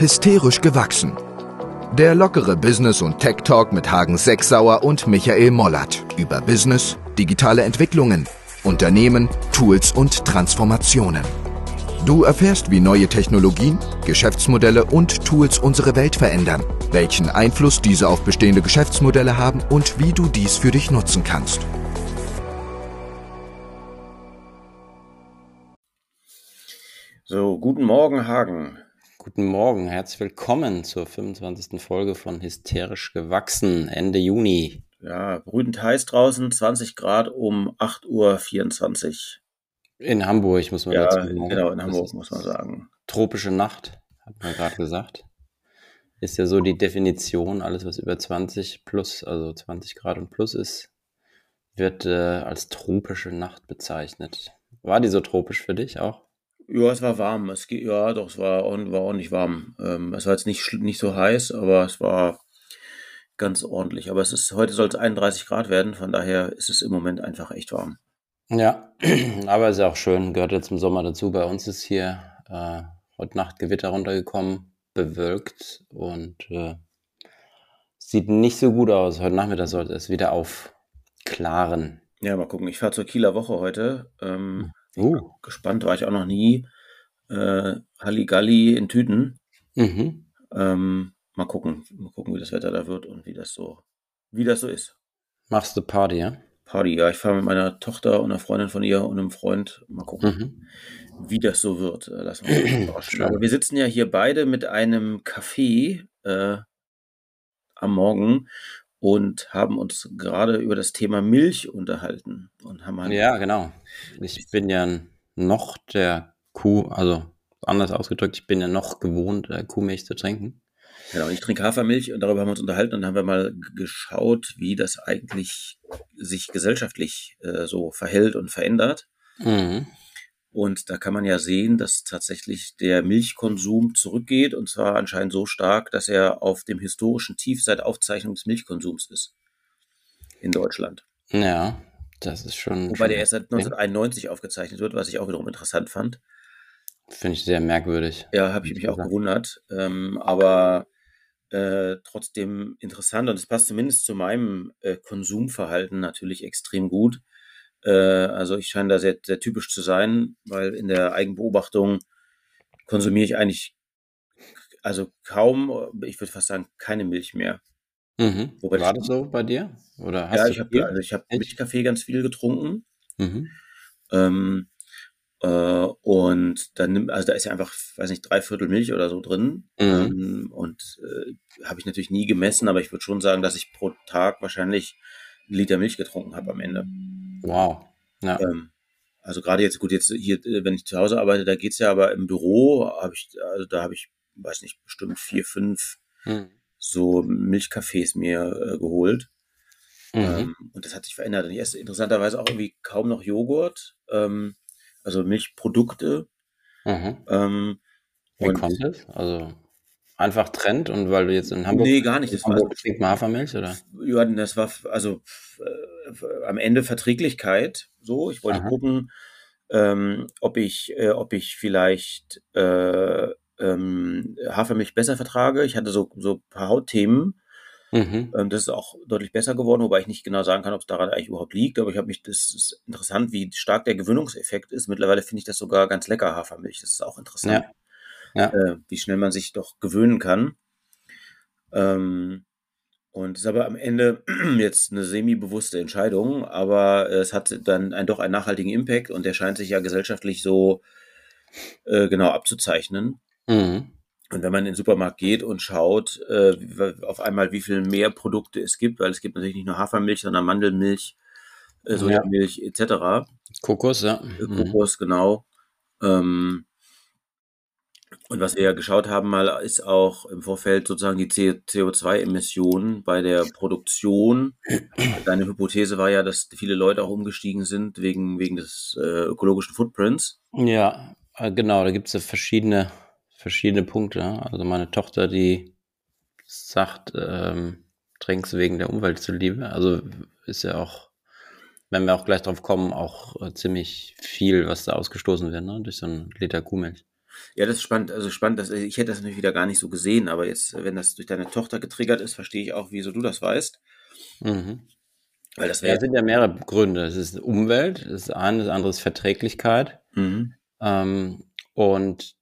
Hysterisch gewachsen. Der lockere Business- und Tech-Talk mit Hagen Sechsauer und Michael Mollert über Business, digitale Entwicklungen, Unternehmen, Tools und Transformationen. Du erfährst, wie neue Technologien, Geschäftsmodelle und Tools unsere Welt verändern, welchen Einfluss diese auf bestehende Geschäftsmodelle haben und wie du dies für dich nutzen kannst. So, guten Morgen, Hagen. Guten Morgen, herzlich willkommen zur 25. Folge von Hysterisch gewachsen, Ende Juni. Ja, brütend heiß draußen, 20 Grad um 8.24 Uhr. In Hamburg, muss man Ja, dazu sagen. genau, in Hamburg muss man sagen. Tropische Nacht, hat man gerade gesagt. Ist ja so die Definition, alles was über 20 plus, also 20 Grad und plus ist, wird äh, als tropische Nacht bezeichnet. War die so tropisch für dich auch? Ja, es war warm. Es geht, ja, doch, es war, war ordentlich warm. Ähm, es war jetzt nicht, nicht so heiß, aber es war ganz ordentlich. Aber es ist, heute soll es 31 Grad werden, von daher ist es im Moment einfach echt warm. Ja, aber ist ja auch schön, gehört ja zum Sommer dazu. Bei uns ist hier äh, heute Nacht Gewitter runtergekommen, bewölkt und äh, sieht nicht so gut aus. Heute Nachmittag sollte es wieder aufklaren. Ja, mal gucken. Ich fahre zur Kieler Woche heute. Ähm, Uh. gespannt war ich auch noch nie. Äh, Halligalli in Tüten. Mhm. Ähm, mal gucken, mal gucken, wie das Wetter da wird und wie das so, wie das so ist. Machst du Party, ja? Party, ja, ich fahre mit meiner Tochter und einer Freundin von ihr und einem Freund. Mal gucken, Mhm. wie das so wird. Äh, wir uns überraschen. Aber wir sitzen ja hier beide mit einem Kaffee äh, am Morgen und haben uns gerade über das Thema Milch unterhalten und haben halt Ja, genau. Ich bin ja noch der Kuh, also anders ausgedrückt, ich bin ja noch gewohnt, äh, Kuhmilch zu trinken. Genau, ich trinke Hafermilch und darüber haben wir uns unterhalten und haben wir mal geschaut, wie das eigentlich sich gesellschaftlich äh, so verhält und verändert. Mhm. Und da kann man ja sehen, dass tatsächlich der Milchkonsum zurückgeht und zwar anscheinend so stark, dass er auf dem historischen Tief seit Aufzeichnung des Milchkonsums ist in Deutschland. Ja, das ist schon. Wobei schon der erst seit heftig. 1991 aufgezeichnet wird, was ich auch wiederum interessant fand. Finde ich sehr merkwürdig. Ja, habe ich mich auch gewundert. Ähm, aber äh, trotzdem interessant und es passt zumindest zu meinem äh, Konsumverhalten natürlich extrem gut. Äh, also ich scheine da sehr, sehr typisch zu sein, weil in der Eigenbeobachtung konsumiere ich eigentlich also kaum, ich würde fast sagen, keine Milch mehr. Mhm. Wobei War das- so bei dir? Oder hast ja, du ich habe also ich habe Milch? Milchkaffee ganz viel getrunken. Mhm. Ähm, äh, und dann nimmt, also da ist ja einfach, weiß nicht, drei Viertel Milch oder so drin. Mhm. Ähm, und äh, habe ich natürlich nie gemessen, aber ich würde schon sagen, dass ich pro Tag wahrscheinlich einen Liter Milch getrunken habe am Ende. Wow. Ja. Ähm, also gerade jetzt, gut, jetzt hier, äh, wenn ich zu Hause arbeite, da geht's ja, aber im Büro habe ich, also da habe ich, weiß nicht, bestimmt vier, fünf Mhm. so Milchkaffees mir äh, geholt. Mhm. Ähm, und das hat sich verändert. Und ich esse interessanterweise auch irgendwie kaum noch Joghurt, ähm, also Milchprodukte. Mhm. Ähm, Wie kommt es? Also einfach Trend und weil du jetzt in Hamburg, nee, gar nicht. Das war, Hamburg trinkt man Hafermilch oder? ja, das war also äh, am Ende Verträglichkeit. So, ich wollte Aha. gucken, ähm, ob ich, äh, ob ich vielleicht äh, ähm, Hafermilch besser vertrage. Ich hatte so so ein paar Hautthemen. Mhm. Ähm, das ist auch deutlich besser geworden, wobei ich nicht genau sagen kann, ob es daran eigentlich überhaupt liegt. Aber ich habe mich, das ist interessant, wie stark der Gewöhnungseffekt ist. Mittlerweile finde ich das sogar ganz lecker, Hafermilch. Das ist auch interessant, Ja. Ja. äh, wie schnell man sich doch gewöhnen kann. Ähm, und es ist aber am Ende jetzt eine semi-bewusste Entscheidung, aber es hat dann ein, doch einen nachhaltigen Impact und der scheint sich ja gesellschaftlich so äh, genau abzuzeichnen. Mhm. Und wenn man in den Supermarkt geht und schaut, äh, auf einmal, wie viel mehr Produkte es gibt, weil es gibt natürlich nicht nur Hafermilch, sondern Mandelmilch, äh, Ja. Sojamilch etc. Kokos, ja. Äh, Mhm. Kokos, genau. Ähm, und was wir ja geschaut haben mal, ist auch im Vorfeld sozusagen die CO2-Emissionen bei der Produktion. Deine Hypothese war ja, dass viele Leute auch umgestiegen sind wegen, wegen des äh, ökologischen Footprints. Ja, äh, genau, da gibt es ja verschiedene, verschiedene Punkte. Also meine Tochter, die sagt, ähm, trink's wegen der Umwelt zuliebe. Also ist ja auch, wenn wir auch gleich drauf kommen, auch äh, ziemlich viel, was da ausgestoßen wird, ne? durch so einen Liter Kuhmilch. Ja, das ist spannend. Also spannend, dass, ich hätte das natürlich wieder gar nicht so gesehen, aber jetzt, wenn das durch deine Tochter getriggert ist, verstehe ich auch, wieso du das weißt. Mhm. Weil das wäre. Ja, sind ja mehrere Gründe. Es ist Umwelt, das ist ein, das andere ist Verträglichkeit. Mhm. Ähm, und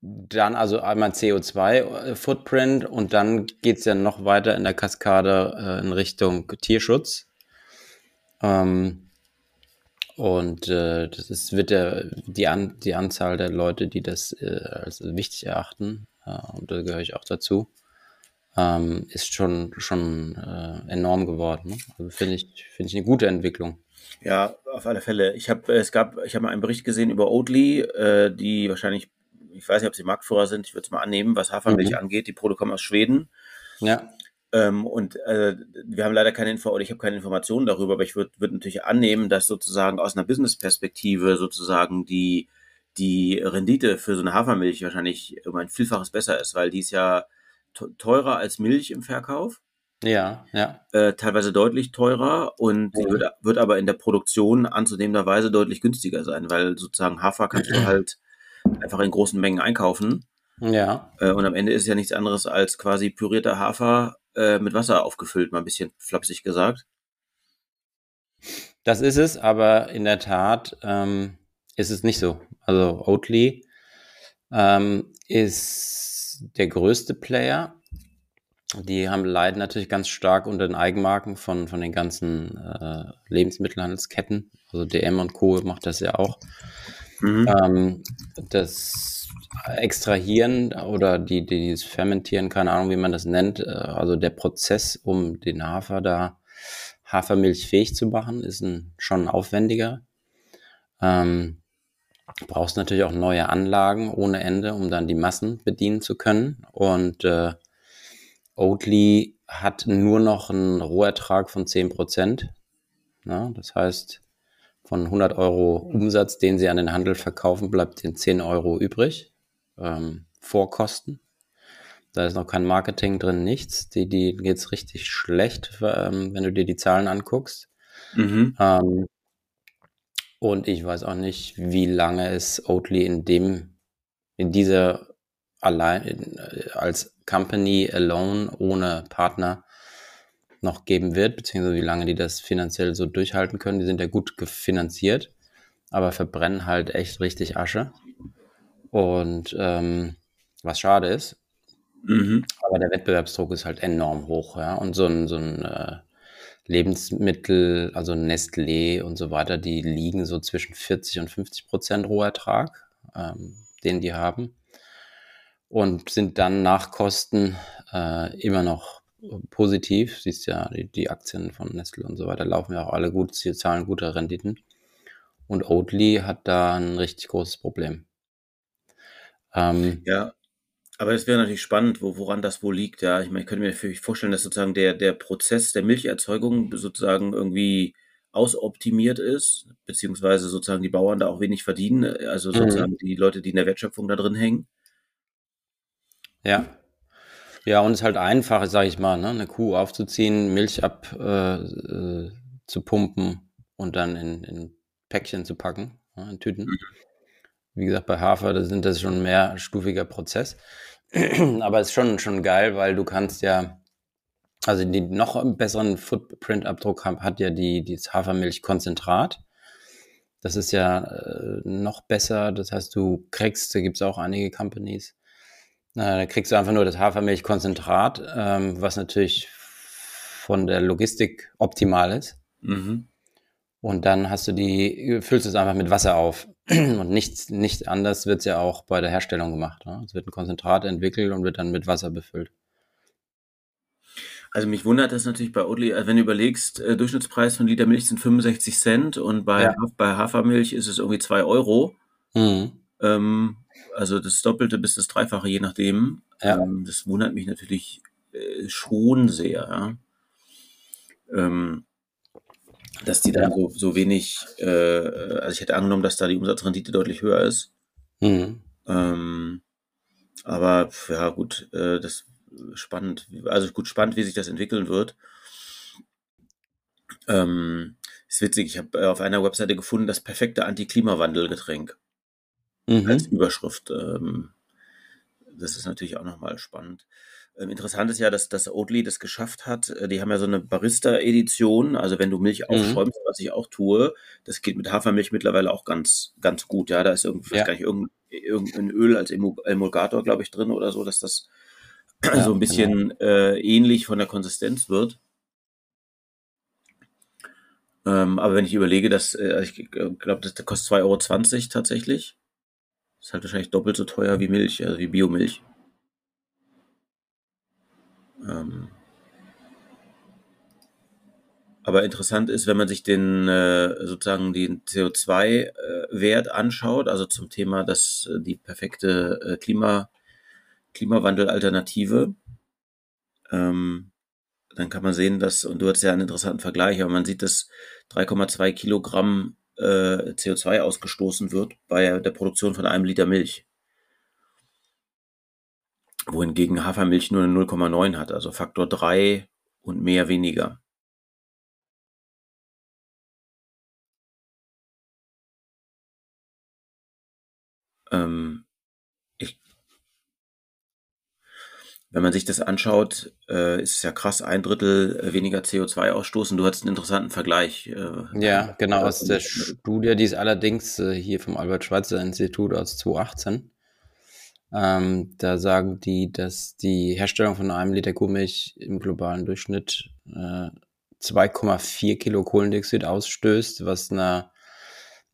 dann also einmal CO2-Footprint und dann geht es ja noch weiter in der Kaskade äh, in Richtung Tierschutz. Ähm, und äh, das ist, wird der, die, An die Anzahl der Leute, die das äh, als wichtig erachten, äh, und da gehöre ich auch dazu, ähm, ist schon, schon äh, enorm geworden. Ne? Also finde ich, finde ich eine gute Entwicklung. Ja, auf alle Fälle. Ich habe es gab, ich habe mal einen Bericht gesehen über Oatly, äh, die wahrscheinlich, ich weiß nicht, ob sie Marktführer sind, ich würde es mal annehmen, was Hafermilch mhm. angeht. Die Produkte kommen aus Schweden. Ja. Ähm, und äh, wir haben leider keine Info oder ich habe keine Informationen darüber, aber ich würde würd natürlich annehmen, dass sozusagen aus einer Business-Perspektive sozusagen die, die Rendite für so eine Hafermilch wahrscheinlich um ein Vielfaches besser ist, weil die ist ja teurer als Milch im Verkauf. Ja, ja. Äh, teilweise deutlich teurer und mhm. wird, wird aber in der Produktion anzunehmenderweise deutlich günstiger sein, weil sozusagen Hafer kannst du halt einfach in großen Mengen einkaufen. Ja. Äh, und am Ende ist es ja nichts anderes als quasi pürierter Hafer äh, mit Wasser aufgefüllt, mal ein bisschen flapsig gesagt. Das ist es, aber in der Tat ähm, ist es nicht so. Also Oatly ähm, ist der größte Player die haben leiden natürlich ganz stark unter den Eigenmarken von, von den ganzen äh, Lebensmittelhandelsketten. Also DM und Co. macht das ja auch. Mhm. Ähm, das Extrahieren oder die, die, dieses Fermentieren, keine Ahnung, wie man das nennt, äh, also der Prozess, um den Hafer da Hafermilch fähig zu machen, ist ein, schon aufwendiger. Ähm, brauchst natürlich auch neue Anlagen ohne Ende, um dann die Massen bedienen zu können. Und äh, Oatly hat nur noch einen Rohertrag von 10 Prozent. das heißt, von 100 Euro Umsatz, den sie an den Handel verkaufen, bleibt den 10 Euro übrig ähm, vor Kosten. Da ist noch kein Marketing drin, nichts. Die, die geht's richtig schlecht, ähm, wenn du dir die Zahlen anguckst. Mhm. Ähm, und ich weiß auch nicht, wie lange es Oatly in dem, in dieser allein äh, als Company alone ohne Partner noch geben wird, beziehungsweise wie lange die das finanziell so durchhalten können. Die sind ja gut finanziert, aber verbrennen halt echt richtig Asche. Und ähm, was schade ist. Mhm. Aber der Wettbewerbsdruck ist halt enorm hoch, ja. Und so ein, so ein äh, Lebensmittel, also Nestlé und so weiter, die liegen so zwischen 40 und 50 Prozent Rohertrag, ähm, den die haben und sind dann nach Kosten äh, immer noch positiv. Siehst ja, die, die, Aktien von Nestle und so weiter laufen ja auch alle gut, sie zahlen gute Renditen. Und Oatly hat da ein richtig großes Problem. Ähm, ja, aber es wäre natürlich spannend, wo, woran das wohl liegt. Ja, ich meine, ich könnte mir vorstellen, dass sozusagen der, der Prozess der Milcherzeugung sozusagen irgendwie ausoptimiert ist, beziehungsweise sozusagen die Bauern da auch wenig verdienen, also mhm. sozusagen mhm. die Leute, die in der Wertschöpfung da drin hängen. Ja. Ja, und es ist halt einfach, sage ich mal, ne, eine Kuh aufzuziehen, Milch ab äh, äh, zu pumpen und dann in, in Päckchen zu packen, ja, in Tüten. Mhm. Wie gesagt, bei Hafer, da sind das schon ein mehrstufiger Prozess. Aber es ist schon, schon geil, weil du kannst ja, also die noch besseren Footprint-Abdruck hat ja die, das Hafermilchkonzentrat. Das ist ja äh, noch besser. Das heißt, du kriegst, da gibt es auch einige Companies, da kriegst du einfach nur das Hafermilchkonzentrat, ähm, was natürlich von der Logistik optimal ist. Mhm. Und dann hast du die, füllst du es einfach mit Wasser auf. Und nichts, nicht anders wird es ja auch bei der Herstellung gemacht. Ne? Es wird ein Konzentrat entwickelt und wird dann mit Wasser befüllt. Also mich wundert das natürlich bei Oatly, also wenn du überlegst, äh, Durchschnittspreis von Liter Milch sind 65 Cent und bei, ja. bei Hafermilch ist es irgendwie 2 Euro. Mhm. Ähm, also das Doppelte bis das Dreifache, je nachdem. Ja. Ähm, das wundert mich natürlich äh, schon sehr, ja. ähm, dass die dann ja. so, so wenig, äh, also ich hätte angenommen, dass da die Umsatzrendite deutlich höher ist. Mhm. Ähm, aber ja, gut, äh, das spannend, also gut, spannend, wie sich das entwickeln wird. Ähm, ist witzig, ich habe äh, auf einer Webseite gefunden, das perfekte Anti-Klimawandel-Getränk. Mhm. als Überschrift. Ähm, das ist natürlich auch nochmal spannend. Ähm, interessant ist ja, dass, dass Oatly das geschafft hat. Äh, die haben ja so eine Barista-Edition. Also wenn du Milch mhm. aufschäumst, was ich auch tue, das geht mit Hafermilch mittlerweile auch ganz, ganz gut. Ja, da ist irgendwie, ja. gar nicht, irgendein, irgendein Öl als Emulgator, glaube ich, drin oder so, dass das ja, so ein bisschen genau. äh, ähnlich von der Konsistenz wird. Ähm, aber wenn ich überlege, dass äh, ich glaube, das, das kostet 2,20 Euro tatsächlich. Ist halt wahrscheinlich doppelt so teuer wie Milch, also wie Biomilch. Ähm, aber interessant ist, wenn man sich den äh, sozusagen den CO2-Wert äh, anschaut, also zum Thema dass äh, die perfekte Klima, Klimawandel-Alternative, ähm, dann kann man sehen, dass, und du hast ja einen interessanten Vergleich, aber man sieht, dass 3,2 Kilogramm äh, CO2 ausgestoßen wird bei der Produktion von einem Liter Milch wohingegen Hafermilch nur eine 0,9 hat, also Faktor 3 und mehr weniger. Ähm, ich, wenn man sich das anschaut, äh, ist es ja krass, ein Drittel äh, weniger CO2 ausstoßen. Du hattest einen interessanten Vergleich. Äh, ja, genau, aus der Studie, die ist allerdings hier vom Albert-Schweitzer-Institut aus 2018. Ähm, da sagen die, dass die Herstellung von einem Liter Kuhmilch im globalen Durchschnitt äh, 2,4 Kilo Kohlendioxid ausstößt, was einer,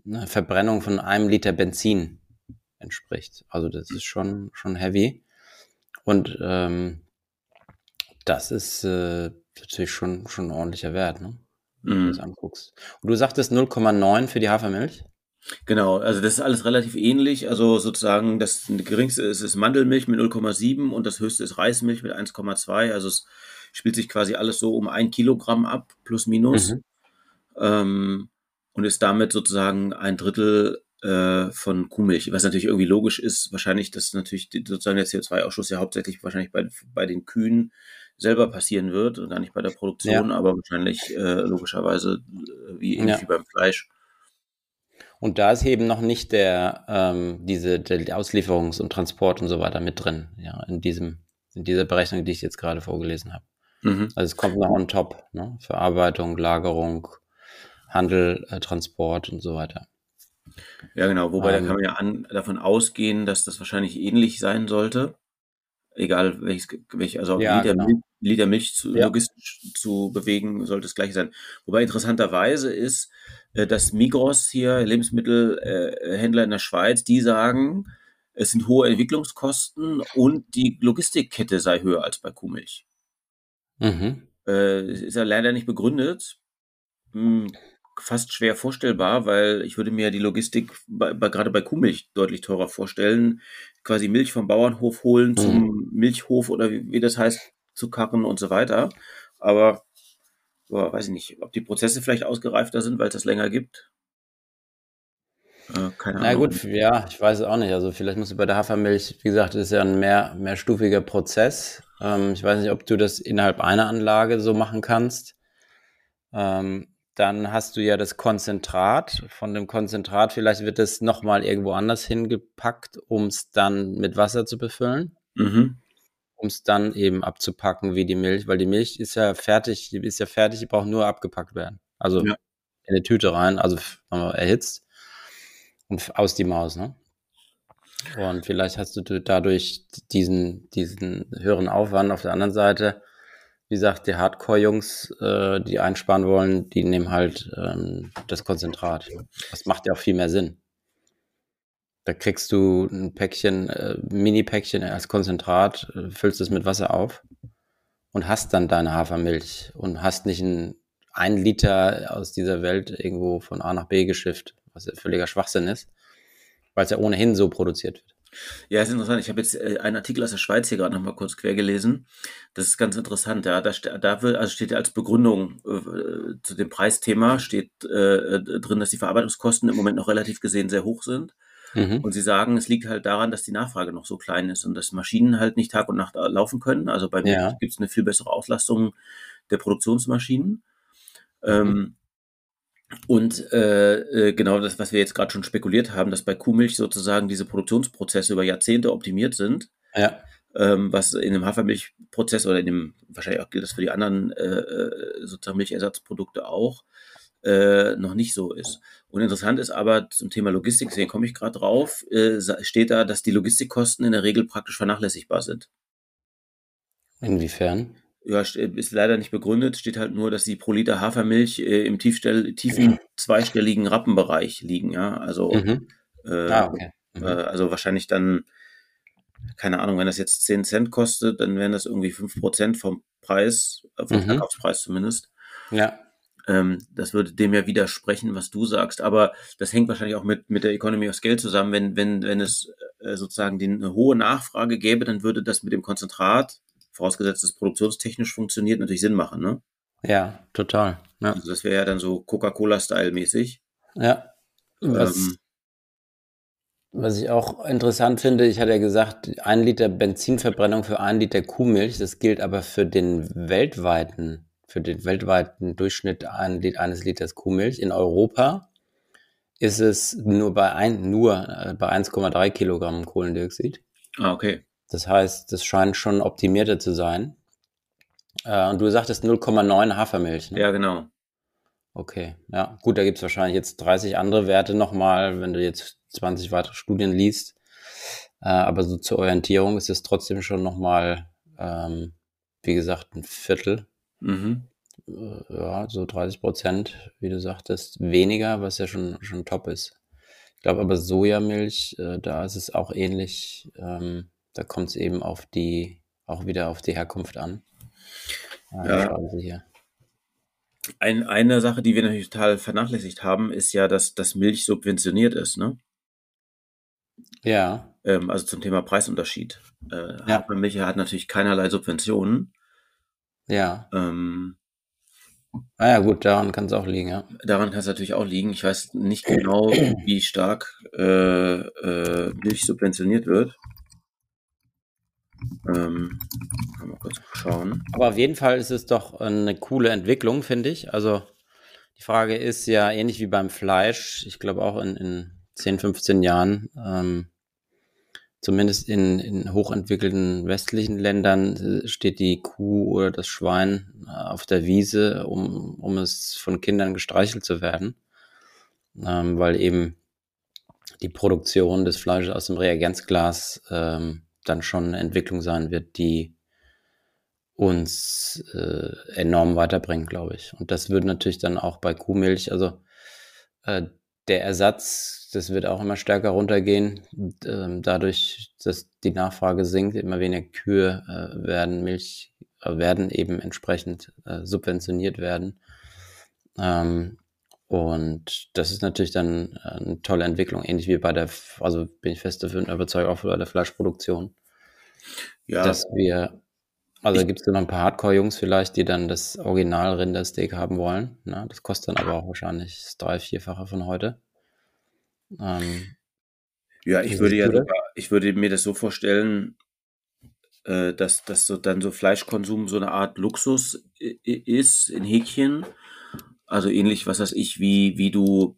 einer Verbrennung von einem Liter Benzin entspricht. Also das ist schon, schon heavy. Und ähm, das ist äh, natürlich schon, schon ein ordentlicher Wert, ne? wenn du mhm. das anguckst. Und du sagtest 0,9 für die Hafermilch? Genau, also das ist alles relativ ähnlich. Also sozusagen das geringste ist, ist Mandelmilch mit 0,7 und das höchste ist Reismilch mit 1,2. Also es spielt sich quasi alles so um ein Kilogramm ab, plus minus. Mhm. Ähm, und ist damit sozusagen ein Drittel äh, von Kuhmilch. Was natürlich irgendwie logisch ist, wahrscheinlich, dass natürlich sozusagen der CO2-Ausschuss ja hauptsächlich wahrscheinlich bei, bei den Kühen selber passieren wird und gar nicht bei der Produktion, ja. aber wahrscheinlich äh, logischerweise äh, wie ähnlich ja. wie beim Fleisch. Und da ist eben noch nicht der, ähm, diese, der Auslieferungs- und Transport und so weiter mit drin, ja, in diesem, in dieser Berechnung, die ich jetzt gerade vorgelesen habe. Mhm. Also es kommt noch on top, ne? Verarbeitung, Lagerung, Handel, äh, Transport und so weiter. Ja, genau, wobei ähm, da kann man ja an, davon ausgehen, dass das wahrscheinlich ähnlich sein sollte. Egal welches, welch, also ja, Liter, genau. Milch, Liter Milch zu, ja. logistisch zu bewegen, sollte das gleiche sein. Wobei interessanterweise ist, äh, dass Migros hier, Lebensmittelhändler in der Schweiz, die sagen, es sind hohe Entwicklungskosten und die Logistikkette sei höher als bei Kuhmilch. Mhm. Äh, ist ja leider nicht begründet. Hm, fast schwer vorstellbar, weil ich würde mir die Logistik bei, bei, gerade bei Kuhmilch deutlich teurer vorstellen. Quasi Milch vom Bauernhof holen mhm. zum Milchhof oder wie, wie das heißt, zu karren und so weiter. Aber boah, weiß ich nicht, ob die Prozesse vielleicht ausgereifter sind, weil es das länger gibt. Äh, keine Na Ahnung. gut, ja, ich weiß es auch nicht. Also vielleicht musst du bei der Hafermilch, wie gesagt, das ist ja ein mehr, mehrstufiger Prozess. Ähm, ich weiß nicht, ob du das innerhalb einer Anlage so machen kannst. Ähm, dann hast du ja das Konzentrat. Von dem Konzentrat vielleicht wird es nochmal irgendwo anders hingepackt, um es dann mit Wasser zu befüllen. Mhm um es dann eben abzupacken wie die Milch, weil die Milch ist ja fertig, die ist ja fertig, die braucht nur abgepackt werden. Also ja. in eine Tüte rein, also erhitzt und aus die Maus, ne? Und vielleicht hast du dadurch diesen, diesen höheren Aufwand auf der anderen Seite. Wie gesagt, die Hardcore-Jungs, äh, die einsparen wollen, die nehmen halt ähm, das Konzentrat. Das macht ja auch viel mehr Sinn. Da kriegst du ein Päckchen, äh, Mini-Päckchen als Konzentrat, äh, füllst es mit Wasser auf und hast dann deine Hafermilch und hast nicht ein, ein Liter aus dieser Welt irgendwo von A nach B geschifft, was ja völliger Schwachsinn ist, weil es ja ohnehin so produziert wird. Ja, ist interessant. Ich habe jetzt äh, einen Artikel aus der Schweiz hier gerade nochmal kurz quer gelesen. Das ist ganz interessant. Ja, da, da wird, also steht als Begründung äh, zu dem Preisthema steht äh, drin, dass die Verarbeitungskosten im Moment noch relativ gesehen sehr hoch sind. Mhm. Und sie sagen, es liegt halt daran, dass die Nachfrage noch so klein ist und dass Maschinen halt nicht Tag und Nacht laufen können. Also bei ja. gibt es eine viel bessere Auslastung der Produktionsmaschinen. Mhm. Ähm, Und äh, äh, genau das, was wir jetzt gerade schon spekuliert haben, dass bei Kuhmilch sozusagen diese Produktionsprozesse über Jahrzehnte optimiert sind. Ja. Ähm, was in dem Hafermilchprozess oder in dem, wahrscheinlich auch gilt das für die anderen äh, äh sozusagen Milchersatzprodukte auch, äh, noch nicht so ist. Und interessant ist aber zum Thema Logistik, deswegen komme ich gerade drauf, äh, steht da, dass die Logistikkosten in der Regel praktisch vernachlässigbar sind. Inwiefern? Ja, ist leider nicht begründet, steht halt nur, dass sie pro Liter Hafermilch äh, im tiefstell, tiefen zweistelligen Rappenbereich liegen, ja. Also, mhm. äh, ah, okay. mhm. äh, also wahrscheinlich dann, keine Ahnung, wenn das jetzt 10 Cent kostet, dann wären das irgendwie 5% vom Preis, äh, vom mhm. Verkaufspreis zumindest. Ja. Ähm, das würde dem ja widersprechen, was du sagst. Aber das hängt wahrscheinlich auch mit, mit der Economy of Scale zusammen. Wenn, wenn, wenn es äh, sozusagen die, eine hohe Nachfrage gäbe, dann würde das mit dem Konzentrat, vorausgesetzt es produktionstechnisch funktioniert, natürlich Sinn machen, ne? Ja, total. Ja. Also das wäre ja dann so Coca-Cola-Style-mäßig. Ja. Was, ähm, was ich auch interessant finde, ich hatte ja gesagt, ein Liter Benzinverbrennung für ein Liter Kuhmilch, das gilt aber für den weltweiten für den weltweiten Durchschnitt eines Liters Kuhmilch. In Europa ist es nur bei, ein, nur äh, bei 1,3 Kilogramm Kohlendioxid. Ah, okay. Das heißt, das scheint schon optimierter zu sein. Äh, und du sagtest 0,9 Hafermilch. Ne? Ja, genau. Okay, ja, gut, da gibt es wahrscheinlich jetzt 30 andere Werte nochmal, wenn du jetzt 20 weitere Studien liest. Äh, aber so zur Orientierung ist es trotzdem schon nochmal, ähm, wie gesagt, ein Viertel Mhm. Äh, ja, so 30 Prozent, wie du sagtest, weniger, was ja schon, schon top ist. Ich glaube aber Sojamilch, äh, da ist es auch ähnlich. Ähm, da kommt es eben auf die, auch wieder auf die Herkunft an. Äh, ja. Hier. Ein, eine Sache, die wir natürlich total vernachlässigt haben, ist ja, dass, dass Milch subventioniert ist, ne? Ja. Ähm, also zum Thema Preisunterschied. Äh, ja. Milch hat natürlich keinerlei Subventionen. Ja. Ähm, ah ja, gut, daran kann es auch liegen, ja. Daran kann es natürlich auch liegen. Ich weiß nicht genau, wie stark äh, äh, Milch subventioniert wird. Ähm, mal kurz schauen. Aber auf jeden Fall ist es doch eine coole Entwicklung, finde ich. Also die Frage ist ja ähnlich wie beim Fleisch. Ich glaube auch in, in 10, 15 Jahren ähm, zumindest in, in hochentwickelten westlichen Ländern äh, steht die Kuh oder das Schwein äh, auf der Wiese, um, um es von Kindern gestreichelt zu werden, ähm, weil eben die Produktion des Fleisches aus dem Reagenzglas ähm, dann schon eine Entwicklung sein wird, die uns äh, enorm weiterbringt, glaube ich. Und das würde natürlich dann auch bei Kuhmilch, also äh, der Ersatz, das wird auch immer stärker runtergehen. Ähm, dadurch, dass die Nachfrage sinkt, immer weniger Kühe äh, werden Milch, äh, werden eben entsprechend äh, subventioniert werden. Ähm, und das ist natürlich dann äh, eine tolle Entwicklung, ähnlich wie bei der, also bin ich fest dafür überzeugt, auch bei der Fleischproduktion. Ja. Dass wir, also gibt es noch ein paar Hardcore-Jungs vielleicht, die dann das Original-Rindersteak haben wollen. Ne? Das kostet dann aber auch wahrscheinlich das drei-, vierfache von heute. Ähm, ja, ich würde ja sogar, ich würde mir das so vorstellen, äh, dass, dass so dann so Fleischkonsum so eine Art Luxus ist in Häkchen. Also ähnlich, was weiß ich, wie, wie du,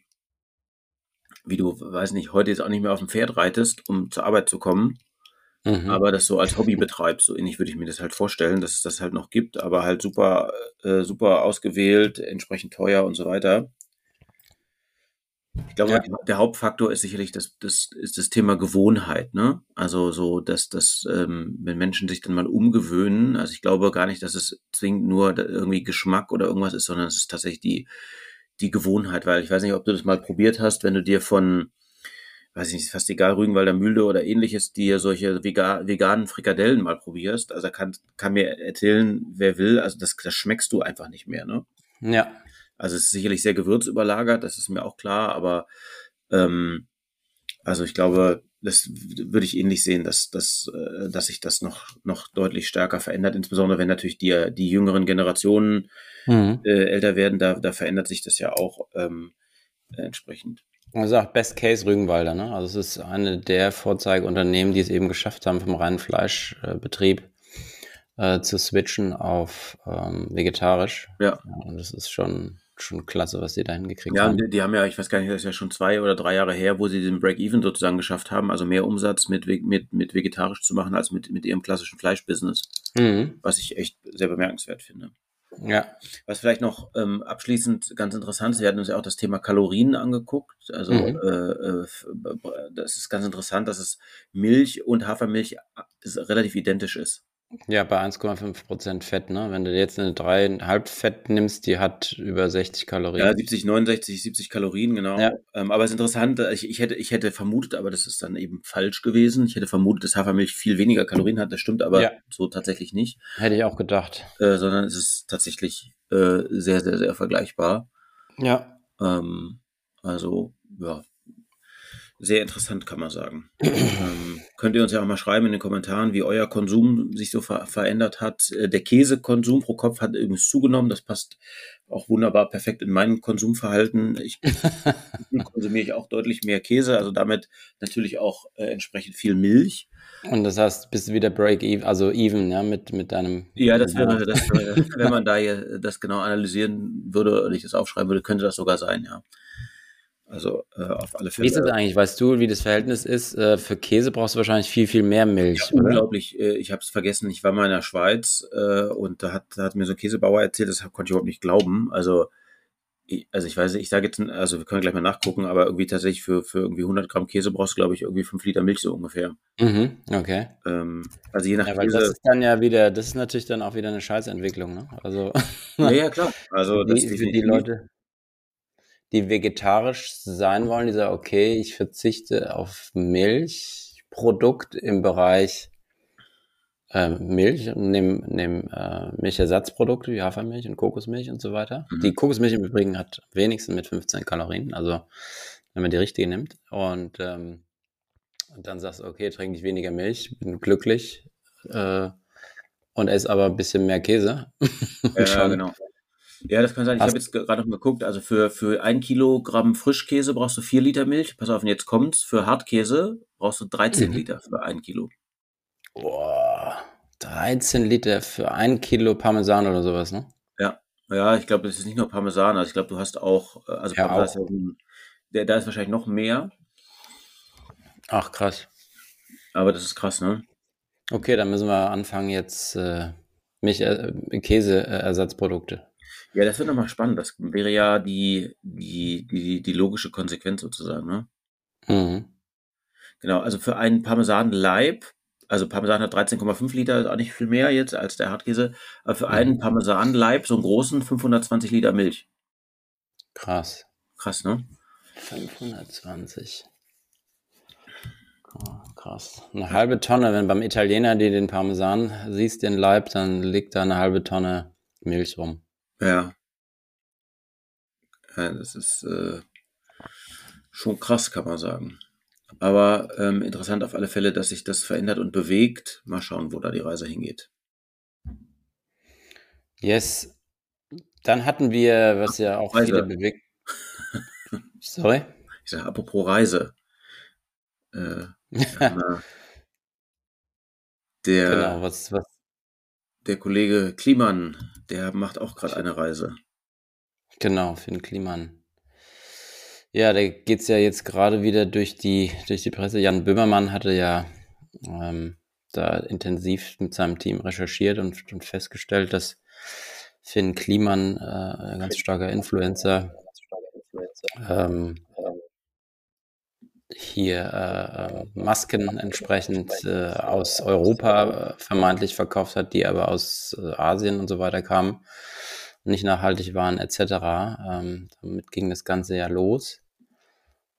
wie du, weiß nicht, heute jetzt auch nicht mehr auf dem Pferd reitest, um zur Arbeit zu kommen. Mhm. Aber das so als Hobby betreibst, so ähnlich würde ich mir das halt vorstellen, dass es das halt noch gibt, aber halt super, äh, super ausgewählt, entsprechend teuer und so weiter. Ich glaube, ja. der Hauptfaktor ist sicherlich das, das, ist das Thema Gewohnheit, ne? Also so, dass, dass ähm, wenn Menschen sich dann mal umgewöhnen, also ich glaube gar nicht, dass es zwingend nur irgendwie Geschmack oder irgendwas ist, sondern es ist tatsächlich die, die Gewohnheit, weil ich weiß nicht, ob du das mal probiert hast, wenn du dir von, weiß ich nicht, fast egal, Rügenwalder Mühle oder ähnliches, dir solche vegan, veganen Frikadellen mal probierst. Also kann, kann mir erzählen, wer will, also das, das schmeckst du einfach nicht mehr, ne? Ja. Also es ist sicherlich sehr gewürzüberlagert, das ist mir auch klar, aber ähm, also ich glaube, das würde ich ähnlich sehen, dass, dass, äh, dass sich das noch, noch deutlich stärker verändert, insbesondere wenn natürlich die, die jüngeren Generationen mhm. äh, älter werden, da, da verändert sich das ja auch ähm, entsprechend. Also auch Best Case Rügenwalder, ne? Also es ist eine der Vorzeigeunternehmen, die es eben geschafft haben, vom reinen Fleischbetrieb äh, zu switchen auf ähm, vegetarisch. Ja. ja. Und das ist schon, schon klasse, was sie da hingekriegt Ja, haben. die, die haben ja, ich weiß gar nicht, das ist ja schon zwei oder drei Jahre her, wo sie den Break-Even sozusagen geschafft haben, also mehr Umsatz mit, mit, mit vegetarisch zu machen als mit, mit ihrem klassischen Fleischbusiness, Mhm. was ich echt sehr bemerkenswert finde. Ja. Was vielleicht noch ähm, abschließend ganz interessant ist, wir hatten uns ja auch das Thema Kalorien angeguckt. Also Mhm. äh, äh, das ist ganz interessant, dass es Milch und Hafermilch äh, relativ identisch ist. Ja, bei 1,5 Prozent Fett, ne? Wenn du jetzt eine 3,5 Fett nimmst, die hat über 60 Kalorien. Ja, 70, 69, 70 Kalorien, genau. Ja. Ähm, aber es ist interessant, äh, ich, ich, hätte, ich hätte vermutet, aber das ist dann eben falsch gewesen. Ich hätte vermutet, dass Hafermilch viel weniger Kalorien hat. Das stimmt aber Ja. so tatsächlich nicht, Hätte ich auch gedacht. äh, sondern es ist tatsächlich äh, sehr, sehr, sehr vergleichbar. Ja. Ähm, also, ja, sehr interessant, kann man sagen. ähm, könnt ihr uns ja auch mal schreiben in den Kommentaren, wie euer Konsum sich so ver verändert hat. Äh, Der Käsekonsum pro Kopf hat übrigens zugenommen. Das passt auch wunderbar perfekt in mein Konsumverhalten. Ich konsumiere ich auch deutlich mehr Käse, also damit natürlich auch äh, entsprechend viel Milch. Und das heißt, bist du wieder Break-Even, also even, ja, mit, mit deinem. Ja, das wäre, das wäre, wenn man da hier das genau analysieren würde oder ich das aufschreiben würde, könnte das sogar sein, ja. Also äh, auf alle Fälle. Wie ist das eigentlich? Weißt du, wie das Verhältnis ist? Äh, Für Käse brauchst du wahrscheinlich viel, viel mehr Milch, Ja, unglaublich. Äh, Ich habe es vergessen. Ich war mal in der Schweiz äh, und da hat, da hat mir so ein Käsebauer erzählt, das konnte ich überhaupt nicht glauben. Also, ich, also ich weiß, nicht, ich sage jetzt, also wir können gleich mal nachgucken, aber irgendwie tatsächlich für, für irgendwie 100 Gramm Käse brauchst du, glaube ich, irgendwie 5 Liter Milch so ungefähr. Mhm, okay. Ähm, also je nach Ja, weil das Käse. ist dann ja wieder, das ist natürlich dann auch wieder eine Scheißentwicklung, ne? Also, Ja, ja, klar. Also das die, für die definitiv. Leute, die vegetarisch sein wollen, die sagen, okay, ich verzichte auf Milchprodukt im Bereich äh, Milch und nehme nehm, äh, Milchersatzprodukte wie Hafermilch und Kokosmilch und so weiter. Mhm. Die Kokosmilch im Übrigen hat am wenigsten mit 15 Kalorien, also wenn man die richtige nimmt. Und, ähm, und dann sagst du, okay, trinke ich weniger Milch, bin glücklich äh, und esse aber ein bisschen mehr Käse. Ja, genau. Ja, das kann sein. Ich habe jetzt gerade noch mal geguckt. Also für, für ein Kilogramm Frischkäse brauchst du 4 Liter Milch. Pass auf, und jetzt kommt's. Für Hartkäse brauchst du 13 Mhm. Liter für ein Kilo. Boah, 13 Liter für ein Kilo Parmesan oder sowas, ne? Ja, ich glaube, das ist nicht nur Parmesan. Also ich glaube, du hast auch, äh, also Ja, Parmesan auch. ist ja ein, der, da ist wahrscheinlich noch mehr. Ach, krass. Aber das ist krass, ne? Okay, dann müssen wir anfangen jetzt äh, mich äh, Käseersatzprodukte. Ja, das wird nochmal spannend. Das wäre ja die, die, die, die logische Konsequenz sozusagen, ne? Mhm. Genau, also für einen Parmesanleib, also Parmesan hat 13,5 Liter, ist auch nicht viel mehr jetzt als der Hartkäse, aber für Mhm. einen Parmesanleib, so einen großen, 520 Liter Milch. Krass. Krass, ne? 520. Oh, krass. Eine halbe Tonne, wenn beim Italiener die den Parmesan siehst, den Leib, dann liegt da eine halbe Tonne Milch rum. Ja. Ja, das ist äh, schon krass, kann man sagen. Aber ähm, interessant auf alle Fälle, dass sich das verändert und bewegt. Mal schauen, wo da die Reise hingeht. Yes. Dann hatten wir, was ja auch Reise. viele bewegt. Sorry? Ich sage, apropos Reise. Äh, der, Genau, was, was, der Kollege Kliman, der macht auch gerade eine Reise. genau, Finn Kliman. Ja, da geht's ja jetzt gerade wieder durch die, durch die Presse. Jan Böhmermann hatte ja ähm, da intensiv mit seinem Team recherchiert und, und festgestellt, dass Finn Kliman, äh, ein ganz starker Influencer, ähm, hier äh, Masken entsprechend äh, aus Europa äh, vermeintlich verkauft hat, die aber aus äh, Asien und so weiter kamen, nicht nachhaltig waren etc. Ähm, damit ging das Ganze ja los.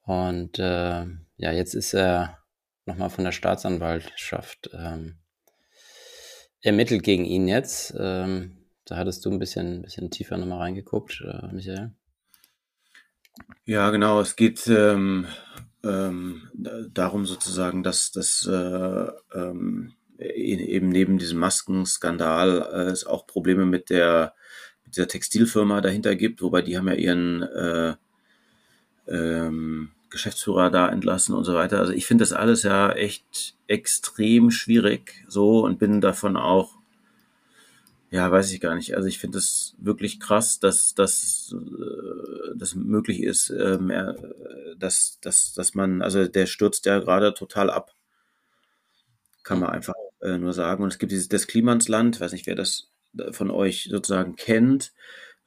Und äh, ja, jetzt ist er nochmal von der Staatsanwaltschaft ähm, ermittelt gegen ihn jetzt. Ähm, da hattest du ein bisschen, bisschen tiefer nochmal reingeguckt, äh, Michael. Ja, genau. Es geht ähm, ähm, da- darum sozusagen, dass das äh, ähm, e- eben neben diesem Maskenskandal äh, es auch Probleme mit der mit dieser Textilfirma dahinter gibt, wobei die haben ja ihren äh, ähm, Geschäftsführer da entlassen und so weiter. Also ich finde das alles ja echt extrem schwierig so und bin davon auch Ja, weiß ich gar nicht. Also ich finde es wirklich krass, dass, dass äh, das möglich ist, äh, mehr, dass, dass, dass man, also der stürzt ja gerade total ab. Kann man einfach äh, nur sagen. Und es gibt dieses das Klimansland, weiß nicht, wer das von euch sozusagen kennt,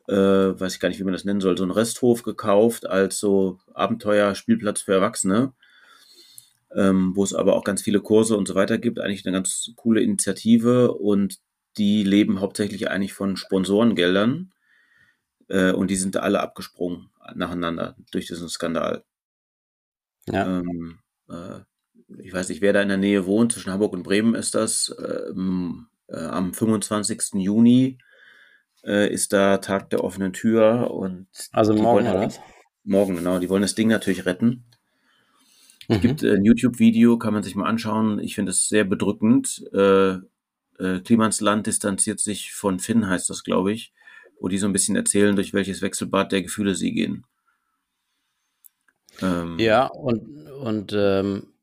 äh, weiß ich gar nicht, wie man das nennen soll, so ein Resthof gekauft als so Abenteuerspielplatz für Erwachsene, ähm, wo es aber auch ganz viele Kurse und so weiter gibt. Eigentlich eine ganz coole Initiative und die leben hauptsächlich eigentlich von Sponsorengeldern äh, und die sind alle abgesprungen nacheinander durch diesen Skandal. Ja. Ähm, äh, ich weiß nicht, wer da in der Nähe wohnt, zwischen Hamburg und Bremen ist das. Ähm, äh, am 25. Juni äh, ist da Tag der offenen Tür und also morgen oder Morgen, genau. Die wollen das Ding natürlich retten. Es mhm. gibt ein YouTube-Video, kann man sich mal anschauen. Ich finde es sehr bedrückend. Äh, äh, Klimansland distanziert sich von Finn, heißt das, glaube ich, wo die so ein bisschen erzählen, durch welches Wechselbad der Gefühle sie gehen. Ähm, ja, und, und ähm,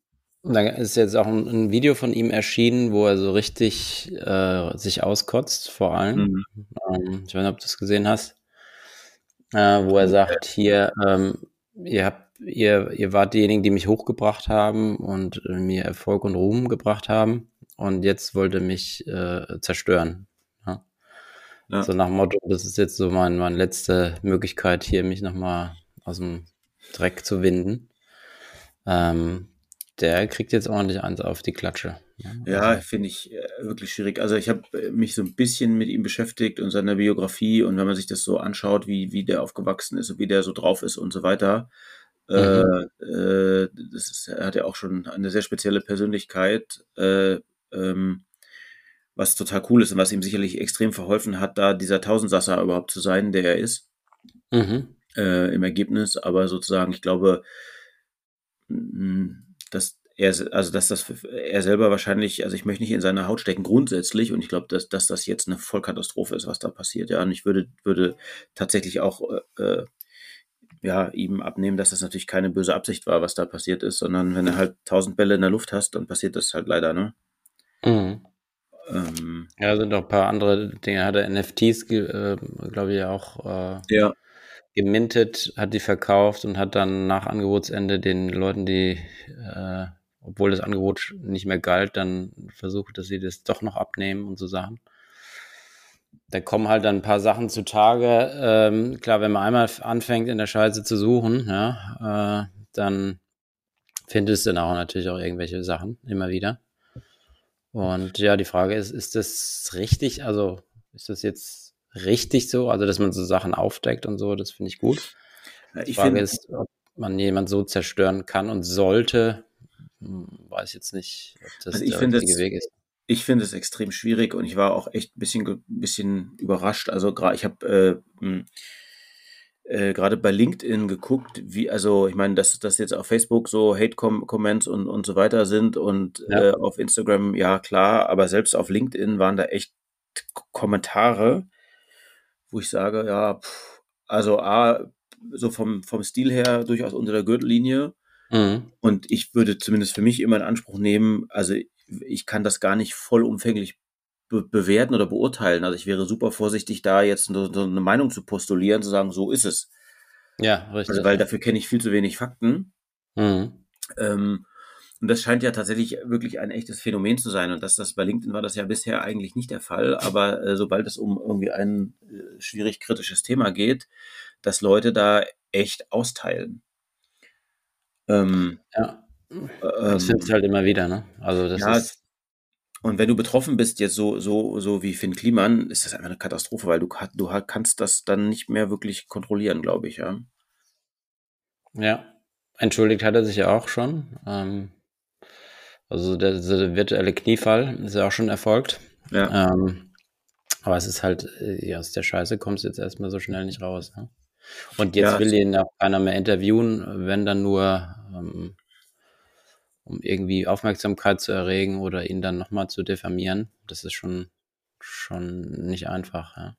da ist jetzt auch ein, ein, Video von ihm erschienen, wo er so richtig äh, sich auskotzt, vor allem. Mhm. Ähm, ich weiß nicht, ob du es gesehen hast. Äh, wo er sagt, hier, ähm, ihr habt, ihr, ihr wart diejenigen, die mich hochgebracht haben und äh, mir Erfolg und Ruhm gebracht haben und jetzt wollte mich äh, zerstören. Ja? Ja. So nach dem Motto, das ist jetzt so mein, meine letzte Möglichkeit, hier mich nochmal aus dem Dreck zu winden. Ähm, der kriegt jetzt ordentlich eins auf die Klatsche. Ja, also. finde ich äh, wirklich schwierig. Also ich habe äh, mich so ein bisschen mit ihm beschäftigt und seiner Biografie und wenn man sich das so anschaut, wie, wie der aufgewachsen ist und wie der so drauf ist und so weiter, äh, mhm. äh, das ist, er hat ja auch schon eine sehr spezielle Persönlichkeit. Äh, ähm, was total cool ist und was ihm sicherlich extrem verholfen hat, da dieser Tausendsasser überhaupt zu sein, der er ist. Mhm. Äh, Im Ergebnis, aber sozusagen, ich glaube, dass er, also dass das er selber wahrscheinlich, also ich möchte nicht in seine Haut stecken grundsätzlich und ich glaube, dass, dass das jetzt eine Vollkatastrophe ist, was da passiert. Ja, und ich würde, würde tatsächlich auch äh, äh ja, ihm abnehmen, dass das natürlich keine böse Absicht war, was da passiert ist, sondern wenn du halt tausend Bälle in der Luft hast, dann passiert das halt leider, ne? Mhm. Ähm, ja, sind noch ein paar andere Dinge. Hat er NFTs, äh, glaube ich, auch äh, ja. gemintet, hat die verkauft und hat dann nach Angebotsende den Leuten, die, äh, obwohl das Angebot nicht mehr galt, dann versucht, dass sie das doch noch abnehmen und so Sachen. Da kommen halt dann ein paar Sachen zutage. Ähm, klar, wenn man einmal anfängt, in der Scheiße zu suchen, ja, äh, dann findest du dann auch natürlich auch irgendwelche Sachen immer wieder. Und ja, die Frage ist, ist das richtig? Also ist das jetzt richtig so? Also, dass man so Sachen aufdeckt und so, das finde ich gut. Ja, die Frage ist, ob man jemand so zerstören kann und sollte, hm, weiß jetzt nicht, ob das also der richtige Weg ist. Ich finde es extrem schwierig und ich war auch echt ein bisschen, bisschen überrascht. Also gerade, ich habe äh, hm, äh, gerade bei LinkedIn geguckt, wie, also ich meine, dass das jetzt auf Facebook so Hate-Comments und, und so weiter sind und ja. äh, auf Instagram, ja klar, aber selbst auf LinkedIn waren da echt Kommentare, wo ich sage, ja, pff, also A, so vom, vom Stil her durchaus unter der Gürtellinie. Mhm. Und ich würde zumindest für mich immer in Anspruch nehmen, also ich kann das gar nicht vollumfänglich be bewerten oder beurteilen. Also ich wäre super vorsichtig, da jetzt so, so eine Meinung zu postulieren, zu sagen, so ist es. Ja, richtig. Also, weil dafür kenne ich viel zu wenig Fakten. Mhm. Ähm, und das scheint ja tatsächlich wirklich ein echtes Phänomen zu sein. Und dass das bei LinkedIn war das ja bisher eigentlich nicht der Fall. Aber äh, sobald es um irgendwie ein äh, schwierig kritisches Thema geht, dass Leute da echt austeilen. Ähm, ja. Das ähm, es halt immer wieder, ne? Also das ja, ist und wenn du betroffen bist, jetzt so, so, so wie Finn Kliman, ist das einfach eine Katastrophe, weil du, du kannst das dann nicht mehr wirklich kontrollieren, glaube ich, ja. Ja, entschuldigt hat er sich ja auch schon. Ähm, also der, der, virtuelle Kniefall ist ja auch schon erfolgt. Ja. Ähm, aber es ist halt, äh, ja, aus der Scheiße kommst du jetzt erstmal so schnell nicht raus. Ne? Und jetzt ja, will ihn auch keiner mehr interviewen, wenn dann nur ähm, um irgendwie Aufmerksamkeit zu erregen oder ihn dann nochmal zu diffamieren. Das ist schon, schon nicht einfach. Ja.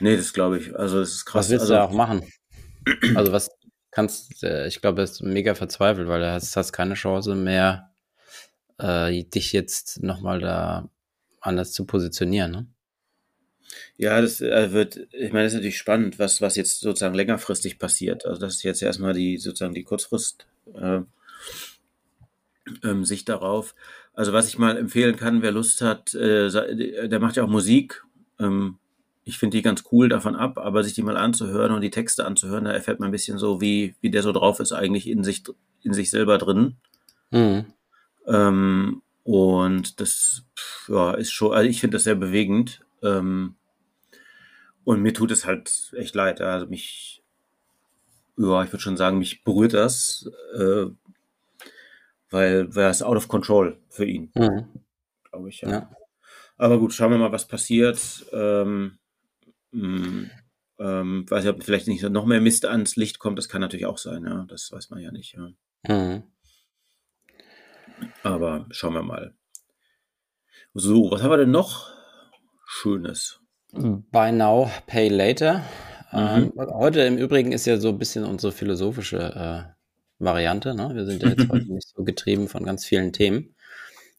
Nee, das glaube ich. Also, das ist krass. Was willst also, du auch machen? Also, was kannst äh, ich glaube, er ist mega verzweifelt, weil du hast, hast keine Chance mehr, äh, dich jetzt nochmal da anders zu positionieren. Ne? Ja, das äh, wird, ich meine, das ist natürlich spannend, was, was jetzt sozusagen längerfristig passiert. Also das ist jetzt erstmal die sozusagen die Kurzfrist äh, ähm, Sicht darauf. Also was ich mal empfehlen kann, wer Lust hat, äh, der macht ja auch Musik. Ähm, ich finde die ganz cool davon ab, aber sich die mal anzuhören und die Texte anzuhören, da erfährt man ein bisschen so, wie, wie der so drauf ist, eigentlich in sich, in sich selber drin. Mhm. Ähm, und das ja, ist schon, also ich finde das sehr bewegend. Ähm, und mir tut es halt echt leid. Also mich, ja, ich würde schon sagen, mich berührt das, äh, weil, weil es out of control für ihn. Mhm. Glaube ich, ja. ja. Aber gut, schauen wir mal, was passiert. Ähm, mh, mm, ähm, weiß ich, ob vielleicht nicht noch mehr Mist ans Licht kommt, das kann natürlich auch sein, ja. Das weiß man ja nicht, ja. Mhm. Aber schauen wir mal. So, was haben wir denn noch Schönes? Buy now, pay later. Mhm. Ähm, heute im Übrigen ist ja so ein bisschen unsere philosophische äh, Variante. Ne? Wir sind ja jetzt heute nicht so getrieben von ganz vielen Themen.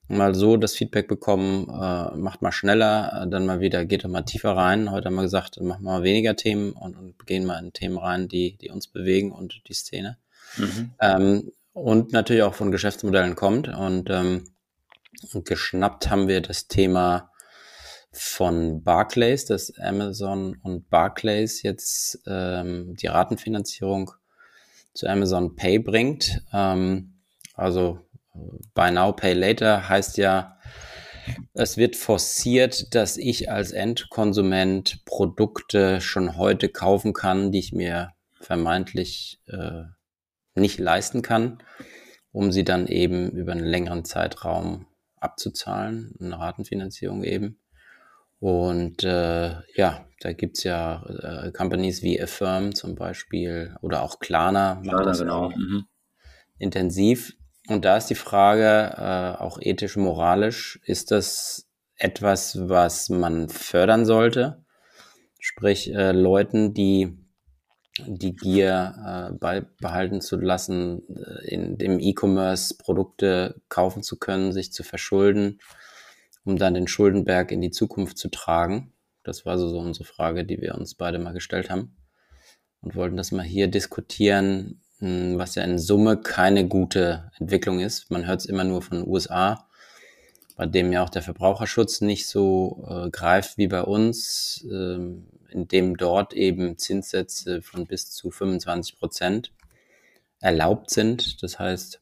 Mal so das Feedback bekommen, äh, macht mal schneller, dann mal wieder, geht da mal tiefer rein. Heute haben wir gesagt, machen wir mal weniger Themen und, und gehen mal in Themen rein, die, die uns bewegen und die Szene. Mhm. Ähm, und natürlich auch von Geschäftsmodellen kommt. Und ähm, geschnappt haben wir das Thema von Barclays, dass Amazon und Barclays jetzt ähm, die Ratenfinanzierung zu Amazon Pay bringt. Ähm, also Buy Now, Pay Later heißt ja, es wird forciert, dass ich als Endkonsument Produkte schon heute kaufen kann, die ich mir vermeintlich äh, nicht leisten kann, um sie dann eben über einen längeren Zeitraum abzuzahlen, eine Ratenfinanzierung eben. Und äh, ja, da gibt's ja äh, Companies wie Affirm zum Beispiel oder auch Klarna Klarna, das genau. mhm. intensiv. Und da ist die Frage, äh, auch ethisch, moralisch, ist das etwas, was man fördern sollte? Sprich, äh, Leuten, die die Gier äh, beibehalten zu lassen, äh, in dem E-Commerce Produkte kaufen zu können, sich zu verschulden um dann den Schuldenberg in die Zukunft zu tragen? Das war so, unsere Frage, die wir uns beide mal gestellt haben und wollten das mal hier diskutieren, hm, was ja in Summe keine gute Entwicklung ist. Man hört es immer nur von den USA, bei dem ja auch der Verbraucherschutz nicht so äh, greift wie bei uns, äh, in dem dort eben Zinssätze von bis zu 25 Prozent erlaubt sind. Das heißt,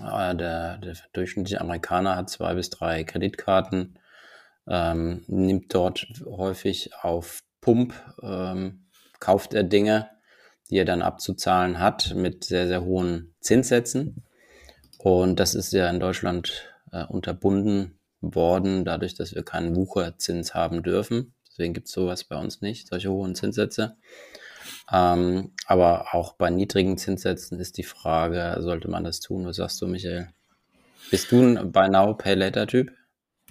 Ah, der, der durchschnittliche Amerikaner hat zwei bis drei Kreditkarten, ähm, nimmt dort häufig auf Pump, ähm, kauft er Dinge, die er dann abzuzahlen hat mit sehr, sehr hohen Zinssätzen. Und das ist ja in Deutschland äh, unterbunden worden, dadurch, dass wir keinen Wucherzins haben dürfen. Deswegen gibt es sowas bei uns nicht, solche hohen Zinssätze. Ähm, aber auch bei niedrigen Zinssätzen ist die Frage, sollte man das tun? Was sagst du, Michael? Bist du ein Buy Now, Pay Later Typ?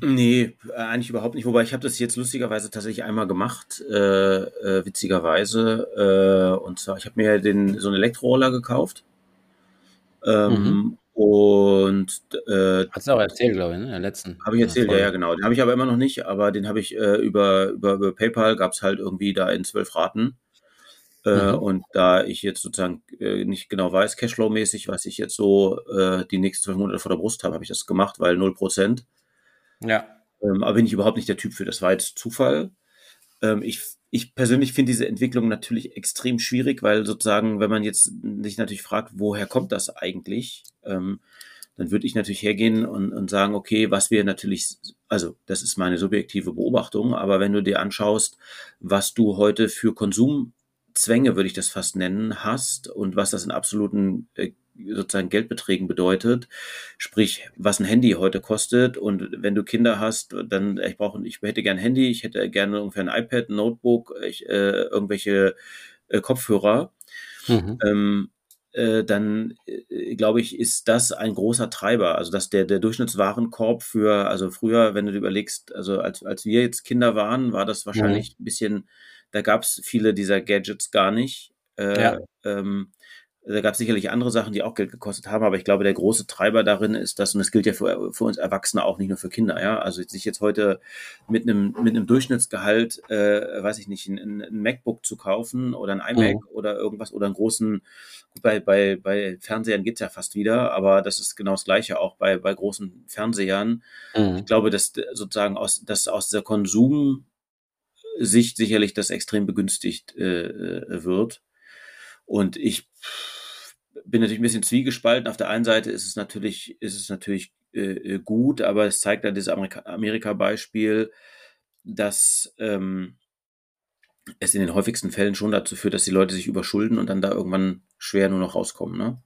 Nee, eigentlich überhaupt nicht. Wobei ich habe das jetzt lustigerweise tatsächlich einmal gemacht, äh, äh, witzigerweise. Äh, und zwar, ich habe mir den, so einen Elektroroller gekauft. Ähm, mhm. Und äh, hast du auch erzählt, glaube ich, ne? Der letzten. Habe ich erzählt, ja, ja, genau. Den habe ich aber immer noch nicht, aber den habe ich äh, über, über, über PayPal gab es halt irgendwie da in zwölf Raten. Äh, mhm. Und da ich jetzt sozusagen äh, nicht genau weiß, Cashflow-mäßig, was ich jetzt so äh, die nächsten zwölf Monate vor der Brust habe, habe ich das gemacht, weil 0%. Ja. Ähm, aber bin ich überhaupt nicht der Typ für. Das war jetzt Zufall. Ähm, ich, ich persönlich finde diese Entwicklung natürlich extrem schwierig, weil sozusagen, wenn man jetzt sich natürlich fragt, woher kommt das eigentlich, ähm, dann würde ich natürlich hergehen und, und sagen, okay, was wir natürlich, also das ist meine subjektive Beobachtung, aber wenn du dir anschaust, was du heute für Konsum Zwänge, würde ich das fast nennen, hast und was das in absoluten äh, sozusagen Geldbeträgen bedeutet, sprich, was ein Handy heute kostet und wenn du Kinder hast, dann ich brauche, ich hätte gern ein Handy, ich hätte gerne ungefähr ein iPad, ein Notebook, ich, äh, irgendwelche äh, Kopfhörer, mhm. ähm, äh, dann äh, glaube ich, ist das ein großer Treiber. Also dass der, der Durchschnittswarenkorb für, also früher, wenn du dir überlegst, also als, als wir jetzt Kinder waren, war das wahrscheinlich mhm. ein bisschen da gab es viele dieser Gadgets gar nicht. Äh, ja. ähm, Da gab es sicherlich andere Sachen, die auch Geld gekostet haben, aber ich glaube, der große Treiber darin ist das, und das gilt ja für, für uns Erwachsene auch, nicht nur für Kinder, ja. Also sich jetzt heute mit einem, mit einem Durchschnittsgehalt, äh, weiß ich nicht, ein, ein MacBook zu kaufen oder ein iMac mhm. oder irgendwas oder einen großen, bei, bei, bei Fernsehern geht's ja fast wieder, aber das ist genau das Gleiche auch bei, bei großen Fernsehern. Mhm. Ich glaube, dass sozusagen aus, dass aus dieser Konsumsicht sicherlich das extrem begünstigt äh, äh wird. Und ich bin natürlich ein bisschen zwiegespalten. Auf der einen Seite ist es natürlich, ist es natürlich äh, äh gut, aber es zeigt ja dieses Amerika-Beispiel, dass ähm, es in den häufigsten Fällen schon dazu führt, dass die Leute sich überschulden und dann da irgendwann schwer nur noch rauskommen. Ne?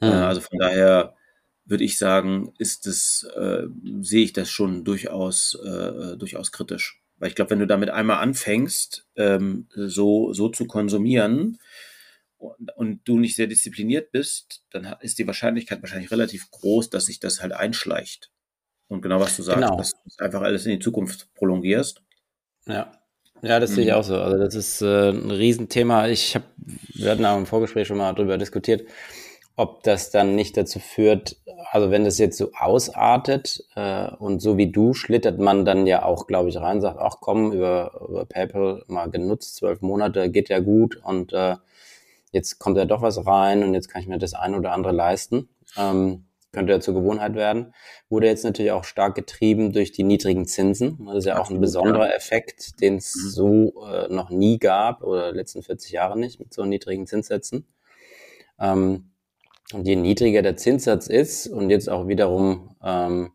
Mhm. Äh, also von daher würde ich sagen, ist es, äh, sehe ich das schon durchaus, äh, durchaus kritisch. Weil ich glaube, wenn du damit einmal anfängst, ähm, so, so zu konsumieren, und, und du nicht sehr diszipliniert bist, dann ist die Wahrscheinlichkeit wahrscheinlich relativ groß, dass sich das halt einschleicht. Und genau was du sagst, genau. dass du einfach alles in die Zukunft prolongierst. Ja. Ja, das mhm. sehe ich mhm. auch so. Also das ist äh, ein Riesenthema. Ich habe, wir hatten auch im Vorgespräch schon mal darüber diskutiert, ob das dann nicht dazu führt, also wenn das jetzt so ausartet äh, und so wie du schlittert man dann ja auch, glaube ich, rein, sagt, ach komm, über, über PayPal mal genutzt, zwölf Monate, geht ja gut und äh, jetzt kommt ja doch was rein und jetzt kann ich mir das eine oder andere leisten. Ähm, könnte ja zur Gewohnheit werden. Wurde jetzt natürlich auch stark getrieben durch die niedrigen Zinsen. Das ist ja auch ein besonderer Effekt, den es mhm. so äh, noch nie gab oder letzten 40 Jahre nicht mit so niedrigen Zinssätzen. Ähm, und je niedriger der Zinssatz ist und jetzt auch wiederum ähm,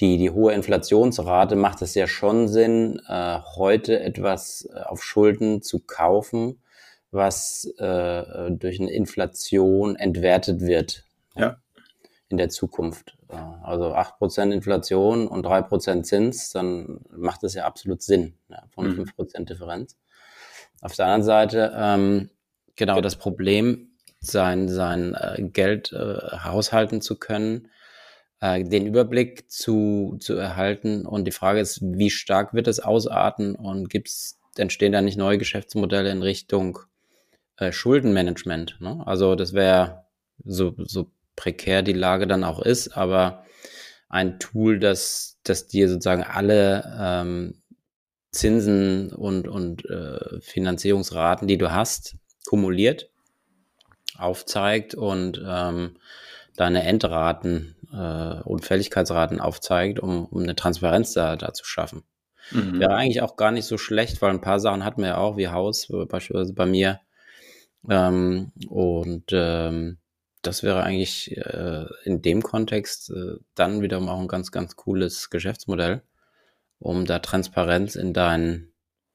die, die hohe Inflationsrate, macht es ja schon Sinn, äh, heute etwas äh, auf Schulden zu kaufen, was äh, durch eine Inflation entwertet wird ja. in der Zukunft. Äh, also 8% Inflation und 3% Zins, dann macht das ja absolut Sinn ja, von mhm. 5% Differenz. Auf der anderen Seite, ähm, genau das Problem, sein, sein äh, Geld äh, haushalten zu können, äh, den Überblick zu, zu erhalten. Und die Frage ist, wie stark wird es ausarten und gibt's, entstehen da nicht neue Geschäftsmodelle in Richtung äh, Schuldenmanagement. Ne? Also das wäre so, so prekär die Lage dann auch ist, aber ein Tool, das, das dir sozusagen alle ähm, Zinsen und, und äh, Finanzierungsraten, die du hast, kumuliert, aufzeigt und ähm, deine Endraten äh, und Fälligkeitsraten aufzeigt, um, um eine Transparenz da, da zu schaffen. Mhm. Wäre eigentlich auch gar nicht so schlecht, weil ein paar Sachen hatten wir ja auch, wie Haus, beispielsweise bei mir, ähm, und ähm, das wäre eigentlich äh, in dem Kontext äh, dann wiederum auch ein ganz, ganz cooles Geschäftsmodell, um da Transparenz in dein,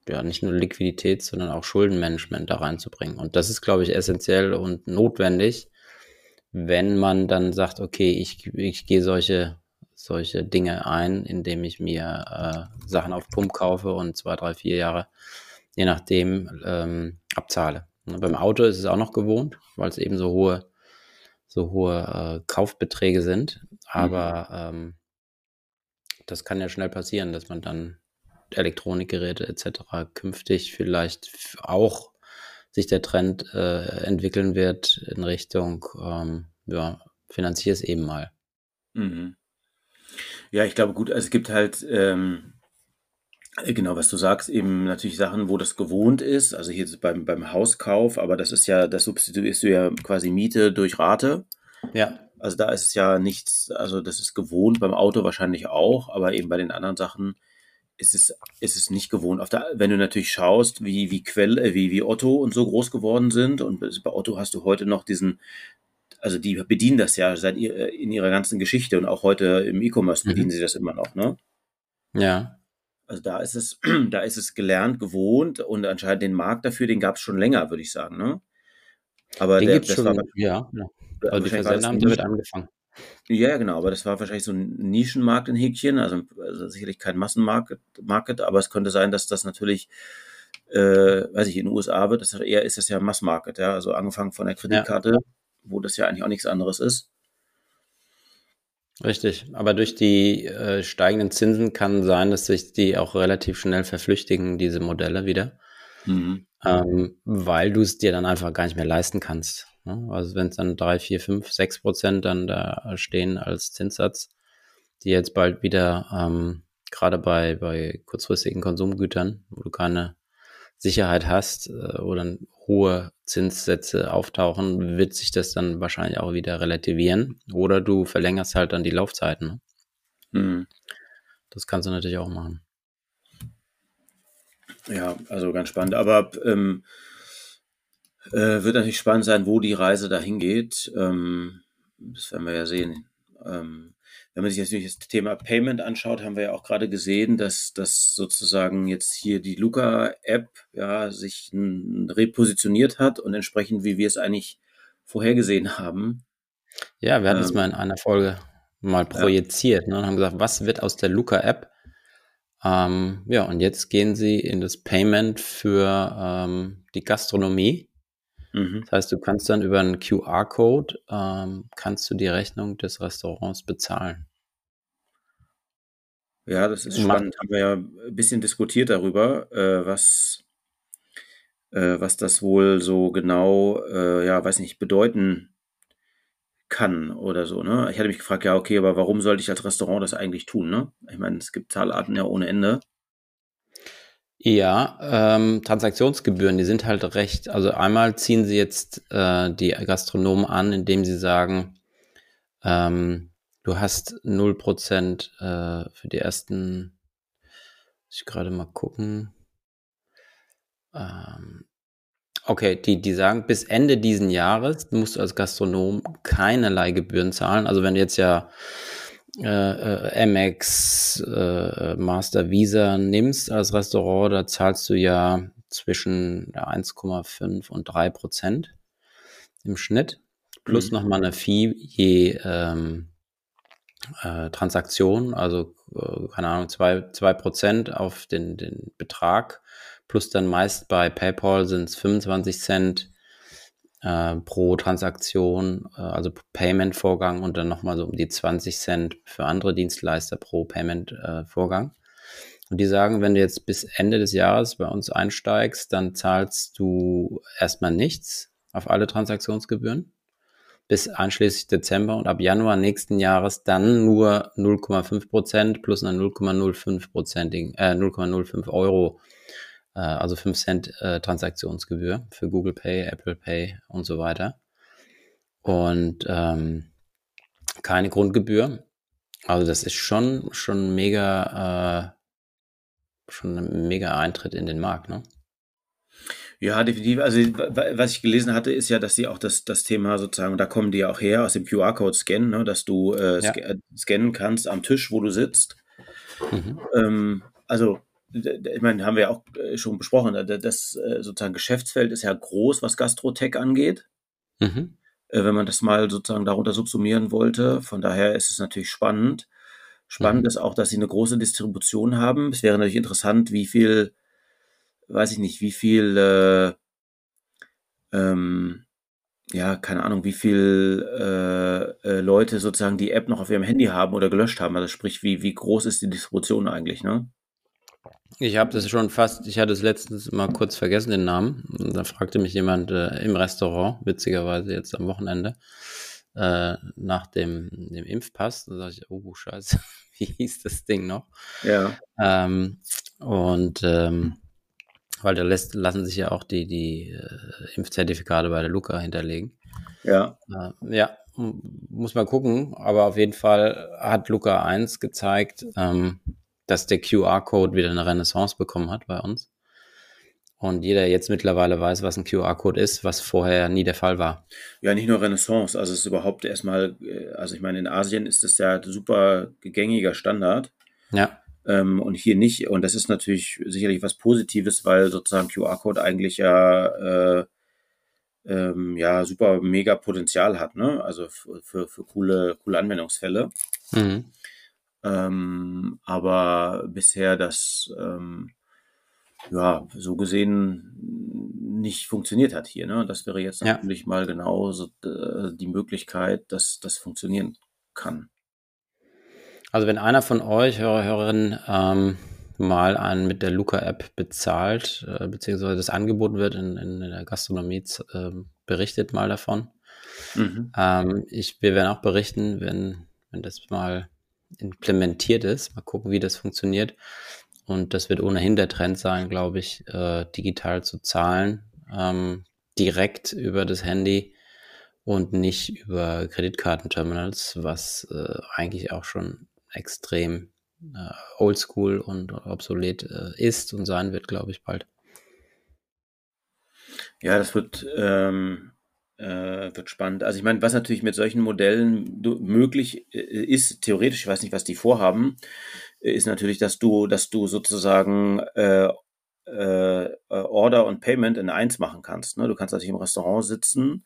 ja, nicht nur Liquidität, sondern auch Schuldenmanagement da reinzubringen. Und das ist, glaube ich, essentiell und notwendig, wenn man dann sagt, okay, ich, ich gehe solche, solche Dinge ein, indem ich mir äh, Sachen auf Pump kaufe und zwei, drei, vier Jahre, je nachdem, ähm, abzahle. Ne, beim Auto ist es auch noch gewohnt, weil es eben so hohe, so hohe äh, Kaufbeträge sind. Aber mhm. ähm, das kann ja schnell passieren, dass man dann Elektronikgeräte etc. künftig vielleicht auch sich der Trend äh, entwickeln wird in Richtung, ähm, ja, finanzier es eben mal. Mhm. Ja, ich glaube, gut, also es gibt halt ähm, äh, genau, was du sagst, eben natürlich Sachen, wo das gewohnt ist, also hier beim, beim Hauskauf, aber das ist ja, das substituierst du ja quasi Miete durch Rate. Ja. Also da ist es ja nichts, also das ist gewohnt, beim Auto wahrscheinlich auch, aber eben bei den anderen Sachen ist es, ist es nicht gewohnt. Auf der, wenn du natürlich schaust, wie, wie Quelle, äh, wie, wie Otto und so groß geworden sind, und bei Otto hast du heute noch diesen, also die bedienen das ja seit ihr, äh, in ihrer ganzen Geschichte und auch heute im E-Commerce bedienen mhm. sie das immer noch, ne? Ja. Also da ist es, da ist es gelernt, gewohnt und anscheinend den Markt dafür, den gab es schon länger, würde ich sagen. Ne? Aber den der, das schon, war, ja, ja. Also die Versender haben damit angefangen. Ja, genau, aber das war wahrscheinlich so ein Nischenmarkt in Häkchen, also, also sicherlich kein Massenmarket, Market, aber es könnte sein, dass das natürlich, äh, weiß ich, in den USA wird, das eher ist das ja Massmarket, ja, also angefangen von der Kreditkarte, ja. wo das ja eigentlich auch nichts anderes ist. Richtig, aber durch die äh, steigenden Zinsen kann sein, dass sich die auch relativ schnell verflüchtigen, diese Modelle wieder, mhm. ähm, weil du es dir dann einfach gar nicht mehr leisten kannst. Ne? Also wenn es dann drei, vier, fünf, sechs Prozent dann da stehen als Zinssatz, die jetzt bald wieder ähm, gerade bei, bei kurzfristigen Konsumgütern, wo du keine Sicherheit hast äh, oder hohe Zinssätze auftauchen, wird sich das dann wahrscheinlich auch wieder relativieren. Oder du verlängerst halt dann die Laufzeiten. Ne? Mhm. Das kannst du natürlich auch machen. Ja, also ganz spannend. Aber ähm, äh, wird natürlich spannend sein, wo die Reise dahin geht. Ähm, das werden wir ja sehen. Ähm, wenn man sich natürlich das Thema Payment anschaut, haben wir ja auch gerade gesehen, dass, dass sozusagen jetzt hier die Luca-App ja, sich repositioniert hat und entsprechend, wie wir es eigentlich vorhergesehen haben. Ja, wir hatten ähm, es mal in einer Folge mal projiziert ja. ne, und haben gesagt, was wird aus der Luca-App? Ähm, ja, und jetzt gehen sie in das Payment für ähm, die Gastronomie. Mhm. Das heißt, du kannst dann über einen QR-Code, ähm, kannst du die Rechnung des Restaurants bezahlen. Ja, das ist spannend. Haben wir ja ein bisschen diskutiert darüber, äh, was, äh, was das wohl so genau, äh, ja, weiß nicht, bedeuten kann oder so. Ne? Ich hatte mich gefragt, ja, okay, aber warum sollte ich als Restaurant das eigentlich tun? Ne? Ich meine, es gibt Zahlarten ja ohne Ende. Ja, ähm, Transaktionsgebühren, die sind halt recht, also einmal ziehen sie jetzt äh, die Gastronomen an, indem sie sagen, ähm, du hast 0% äh, für die ersten, muss ich gerade mal gucken. Ähm, okay, die, die sagen, bis Ende diesen Jahres musst du als Gastronom keinerlei Gebühren zahlen. Also wenn du jetzt ja äh, äh, Amex, äh, Master Visa nimmst als Restaurant, da zahlst du ja zwischen 1,5 und 3 Prozent im Schnitt. Plus mhm. nochmal eine Fee je ähm, äh, Transaktion, also äh, keine Ahnung, 2 zwei, Prozent auf den, den Betrag. Plus dann meist bei PayPal sind es 25 Cent äh, pro Transaktion, äh, also Payment-Vorgang und dann nochmal so um die 20 Cent für andere Dienstleister pro Payment-Vorgang. und die sagen, wenn du jetzt bis Ende des Jahres bei uns einsteigst, dann zahlst du erstmal nichts auf alle Transaktionsgebühren bis einschließlich Dezember und ab Januar nächsten Jahres dann nur 0,5 Prozent plus eine 0,05 Prozentigen, äh, 0,05 Euro äh, also 5 Cent äh, Transaktionsgebühr für Google Pay, Apple Pay und so weiter. Und ähm, keine Grundgebühr. Also das ist schon, schon mega, äh, schon ein mega Eintritt in den Markt, ne? Ja, definitiv. Also was ich gelesen hatte, ist ja, dass sie auch das, das Thema sozusagen, da kommen die ja auch her aus dem QR-Code-Scan, ne, dass du äh, ja. scannen kannst am Tisch, wo du sitzt. Mhm. Ähm, also ich meine, haben wir auch äh, schon besprochen, das äh, sozusagen Geschäftsfeld ist ja groß, was Gastrotech angeht. Mhm. Äh, wenn man das mal sozusagen darunter subsumieren wollte. Von daher ist es natürlich spannend. Spannend mhm. ist auch, dass sie eine große Distribution haben. Es wäre natürlich interessant, wie viel, weiß ich nicht, wie viel, äh, ähm, ja, keine Ahnung, wie viel äh, äh, Leute sozusagen die App noch auf ihrem Handy haben oder gelöscht haben. Also sprich, wie, wie groß ist die Distribution eigentlich, ne? Ich habe das schon fast, ich hatte es letztens mal kurz vergessen, den Namen. Und da fragte mich jemand äh, im Restaurant, witzigerweise jetzt am Wochenende, äh, nach dem, dem Impfpass. Da sage ich, oh scheiße, wie hieß das Ding noch? Ja. Ähm, und ähm, weil da lässt, lassen sich ja auch die, die äh, Impfzertifikate bei der Luca hinterlegen. Ja. Äh, ja, muss man gucken, aber auf jeden Fall hat Luca 1 gezeigt, ähm, dass der QR-Code wieder eine Renaissance bekommen hat bei uns. Und jeder jetzt mittlerweile weiß, was ein QR-Code ist, was vorher nie der Fall war. Ja, nicht nur Renaissance, also es ist überhaupt erstmal, äh, also ich meine, in Asien ist das ja super gängiger Standard. Ja. Ähm, und hier nicht. Und das ist natürlich sicherlich was Positives, weil sozusagen QR-Code eigentlich ja, äh, ähm, ja super mega Potenzial hat, ne? Also für, für, für coole, coole Anwendungsfälle. Mhm. Ähm, aber bisher das, ähm, ja, so gesehen nicht funktioniert hat hier. Ne? Das wäre jetzt ja. natürlich mal genau so, äh, die Möglichkeit, dass das funktionieren kann. Also wenn einer von euch, Hörer, Hörerinnen, ähm, mal an mit der Luca-App bezahlt, äh, beziehungsweise das angeboten wird in, in, in der Gastronomie, äh, berichtet mal davon. Mhm. Ähm, ich, wir werden auch berichten, wenn, wenn das mal implementiert ist. Mal gucken, wie das funktioniert. Und das wird ohnehin der Trend sein, glaube ich, äh, digital zu zahlen, ähm, direkt über das Handy und nicht über Kreditkartenterminals, was äh, eigentlich auch schon extrem äh, oldschool und obsolet äh, ist und sein wird, glaube ich, bald. Ja, das wird, ähm, äh, wird spannend. Also ich meine, was natürlich mit solchen Modellen möglich äh, ist, theoretisch, ich weiß nicht, was die vorhaben, äh, ist natürlich, dass du, dass du sozusagen äh, äh, Order und Payment in eins machen kannst. Ne? Du kannst natürlich im Restaurant sitzen,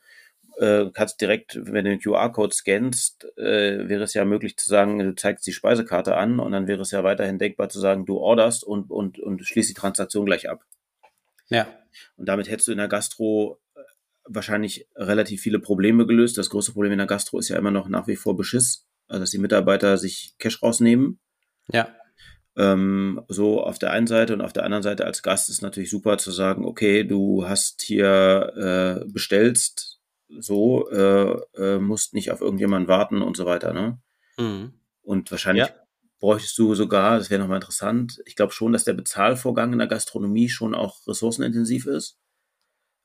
äh, kannst direkt, wenn du den QR-Code scannst, äh, wäre es ja möglich zu sagen, du zeigst die Speisekarte an und dann wäre es ja weiterhin denkbar zu sagen, du orderst und, und, und schließt die Transaktion gleich ab. Ja. Und damit hättest du in der Gastro wahrscheinlich relativ viele Probleme gelöst. Das größte Problem in der Gastro ist ja immer noch nach wie vor Beschiss, also dass die Mitarbeiter sich Cash rausnehmen. Ja. Ähm, so auf der einen Seite und auf der anderen Seite als Gast ist natürlich super zu sagen, okay, du hast hier äh, bestellst, so äh, äh, musst nicht auf irgendjemanden warten und so weiter. Ne? Mhm. Und wahrscheinlich ja. bräuchtest du sogar, das wäre nochmal interessant, ich glaube schon, dass der Bezahlvorgang in der Gastronomie schon auch ressourcenintensiv ist.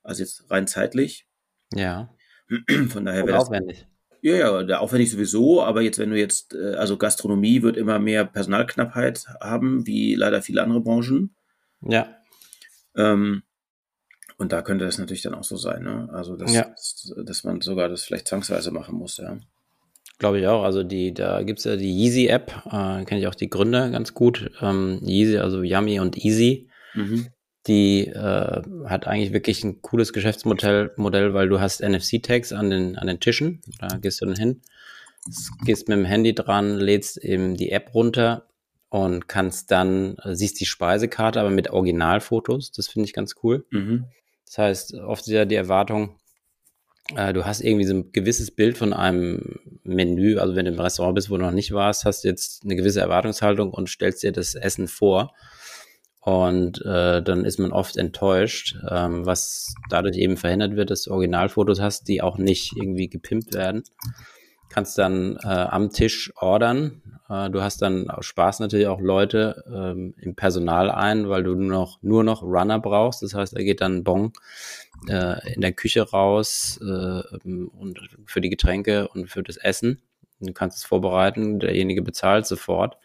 Also jetzt rein zeitlich. Ja. Von daher wäre das. Aufwendig. Ja, ja, der aufwendig sowieso, aber jetzt, wenn du jetzt, äh, also Gastronomie wird immer mehr Personalknappheit haben, wie leider viele andere Branchen. Ja. Ähm, und da könnte das natürlich dann auch so sein, ne? Also, dass, ja. dass man sogar das vielleicht zwangsweise machen muss, ja. Glaube ich auch. Also die, da gibt es ja die Yeezy-App, äh, kenne ich auch die Gründer ganz gut. Ähm, Yeezy, also Yummy und Easy. Mhm die äh, hat eigentlich wirklich ein cooles Geschäftsmodell, Modell, weil du hast NFC-Tags an den, an den Tischen. Da gehst du dann hin, gehst mit dem Handy dran, lädst eben die App runter und kannst dann, äh, siehst die Speisekarte, aber mit Originalfotos. Das finde ich ganz cool. Mhm. Das heißt, oft ist ja die Erwartung, äh, du hast irgendwie so ein gewisses Bild von einem Menü. Also wenn du im Restaurant bist, wo du noch nicht warst, hast du jetzt eine gewisse Erwartungshaltung und stellst dir das Essen vor. Und äh, dann ist man oft enttäuscht, ähm, was dadurch eben verhindert wird, dass du Originalfotos hast, die auch nicht irgendwie gepimpt werden. Kannst dann äh, am Tisch ordern. Äh, du hast dann Spaß natürlich auch Leute ähm, im Personal ein, weil du nur noch, nur noch Runner brauchst. Das heißt, da geht dann Bon äh, in der Küche raus äh, und für die Getränke und für das Essen. Du kannst es vorbereiten, derjenige bezahlt sofort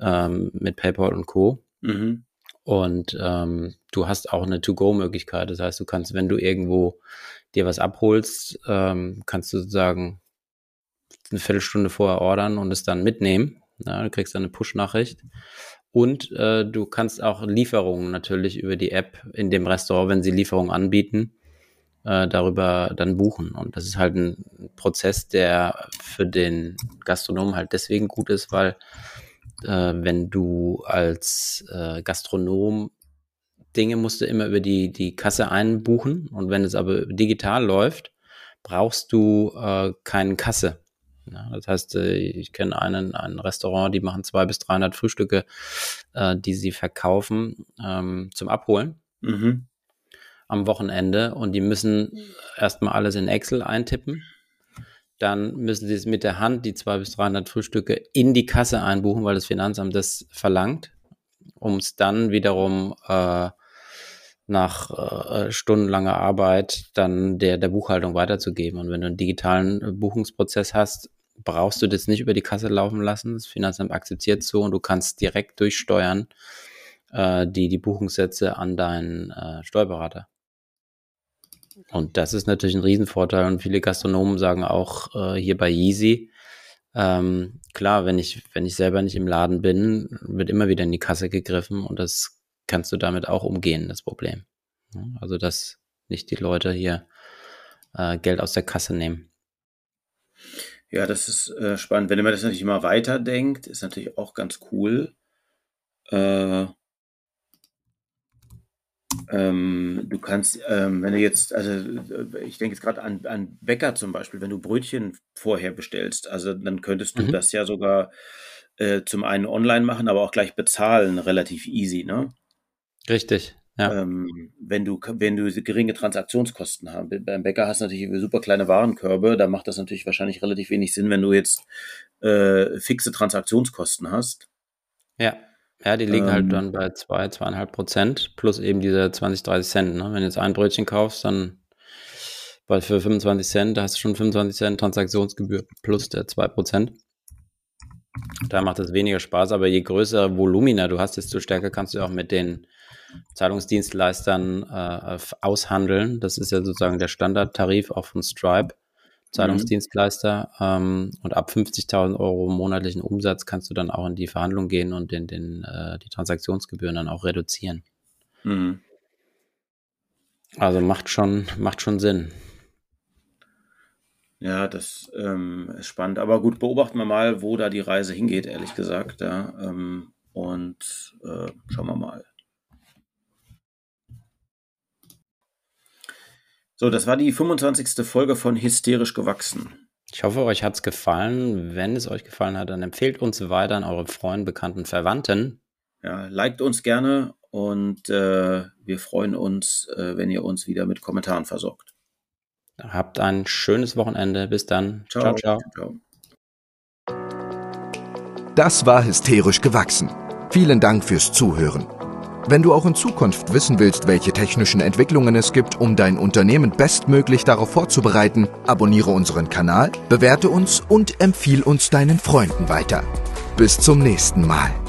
ähm, mit PayPal und Co. Mhm. Und ähm, du hast auch eine To-Go-Möglichkeit. Das heißt, du kannst, wenn du irgendwo dir was abholst, ähm, kannst du sozusagen eine Viertelstunde vorher ordern und es dann mitnehmen. Ja, du kriegst dann eine Push-Nachricht. Und äh, du kannst auch Lieferungen natürlich über die App in dem Restaurant, wenn sie Lieferungen anbieten, äh, darüber dann buchen. Und das ist halt ein Prozess, der für den Gastronomen halt deswegen gut ist, weil äh, wenn du als äh, Gastronom Dinge musst du immer über die, die Kasse einbuchen und wenn es aber digital läuft, brauchst du äh, keine Kasse. Ja, das heißt, äh, ich kenne einen, ein Restaurant, die machen zwei bis 300 Frühstücke, äh, die sie verkaufen ähm, zum Abholen mhm. am Wochenende und die müssen erstmal alles in Excel eintippen dann müssen sie es mit der Hand, die 200 bis 300 Frühstücke, in die Kasse einbuchen, weil das Finanzamt das verlangt, um es dann wiederum äh, nach äh, stundenlanger Arbeit dann der, der Buchhaltung weiterzugeben. Und wenn du einen digitalen äh, Buchungsprozess hast, brauchst du das nicht über die Kasse laufen lassen. Das Finanzamt akzeptiert so und du kannst direkt durchsteuern äh, die, die Buchungssätze an deinen äh, Steuerberater. Und das ist natürlich ein Riesenvorteil und viele Gastronomen sagen auch äh, hier bei Yeezy, ähm, klar, wenn ich, wenn ich selber nicht im Laden bin, wird immer wieder in die Kasse gegriffen und das kannst du damit auch umgehen, das Problem. Also, dass nicht die Leute hier äh, Geld aus der Kasse nehmen. Ja, das ist äh, spannend. Wenn man das natürlich immer weiterdenkt, ist natürlich auch ganz cool. Äh, ähm, du kannst, ähm, wenn du jetzt, also äh, ich denke jetzt gerade an, an Bäcker zum Beispiel, wenn du Brötchen vorher bestellst, also dann könntest du mhm. das ja sogar äh, zum einen online machen, aber auch gleich bezahlen, relativ easy, ne? Richtig. Ja. Ähm, wenn du, wenn du geringe Transaktionskosten hast. Beim Bäcker hast du natürlich super kleine Warenkörbe, da macht das natürlich wahrscheinlich relativ wenig Sinn, wenn du jetzt äh, fixe Transaktionskosten hast. Ja. Ja, die liegen halt ähm, halt dann bei zwei, zweieinhalb Prozent plus eben diese 20, 30 Cent. Ne? Wenn du jetzt ein Brötchen kaufst, dann weil für 25 Cent, da hast du schon 25 Cent Transaktionsgebühr plus der 2 Prozent. Da macht es weniger Spaß, aber je größere Volumina du hast, desto stärker kannst du auch mit den Zahlungsdienstleistern äh, aushandeln. Das ist ja sozusagen der Standardtarif auch von Stripe, Zahlungsdienstleister. Mhm. Ähm, und ab 50.000 Euro monatlichen Umsatz kannst du dann auch in die Verhandlung gehen und den, den, äh, die Transaktionsgebühren dann auch reduzieren. Mhm. Also macht schon, macht schon Sinn. Ja, das ähm, ist spannend. Aber gut, beobachten wir mal, wo da die Reise hingeht, ehrlich gesagt. Ja, ähm, und äh, schauen wir mal. So, das war die 25. Folge von Hysterisch gewachsen. Ich hoffe, euch hat es gefallen. Wenn es euch gefallen hat, dann empfehlt uns weiter an eure Freunde, Bekannten, Verwandten. Ja, liked uns gerne und äh, wir freuen uns, äh, wenn ihr uns wieder mit Kommentaren versorgt. Habt ein schönes Wochenende. Bis dann. ciao. ciao. ciao. Das war hysterisch gewachsen. Vielen Dank fürs Zuhören. Wenn du auch in Zukunft wissen willst, welche technischen Entwicklungen es gibt, um dein Unternehmen bestmöglich darauf vorzubereiten, abonniere unseren Kanal, bewerte uns und empfiehl uns deinen Freunden weiter. Bis zum nächsten Mal.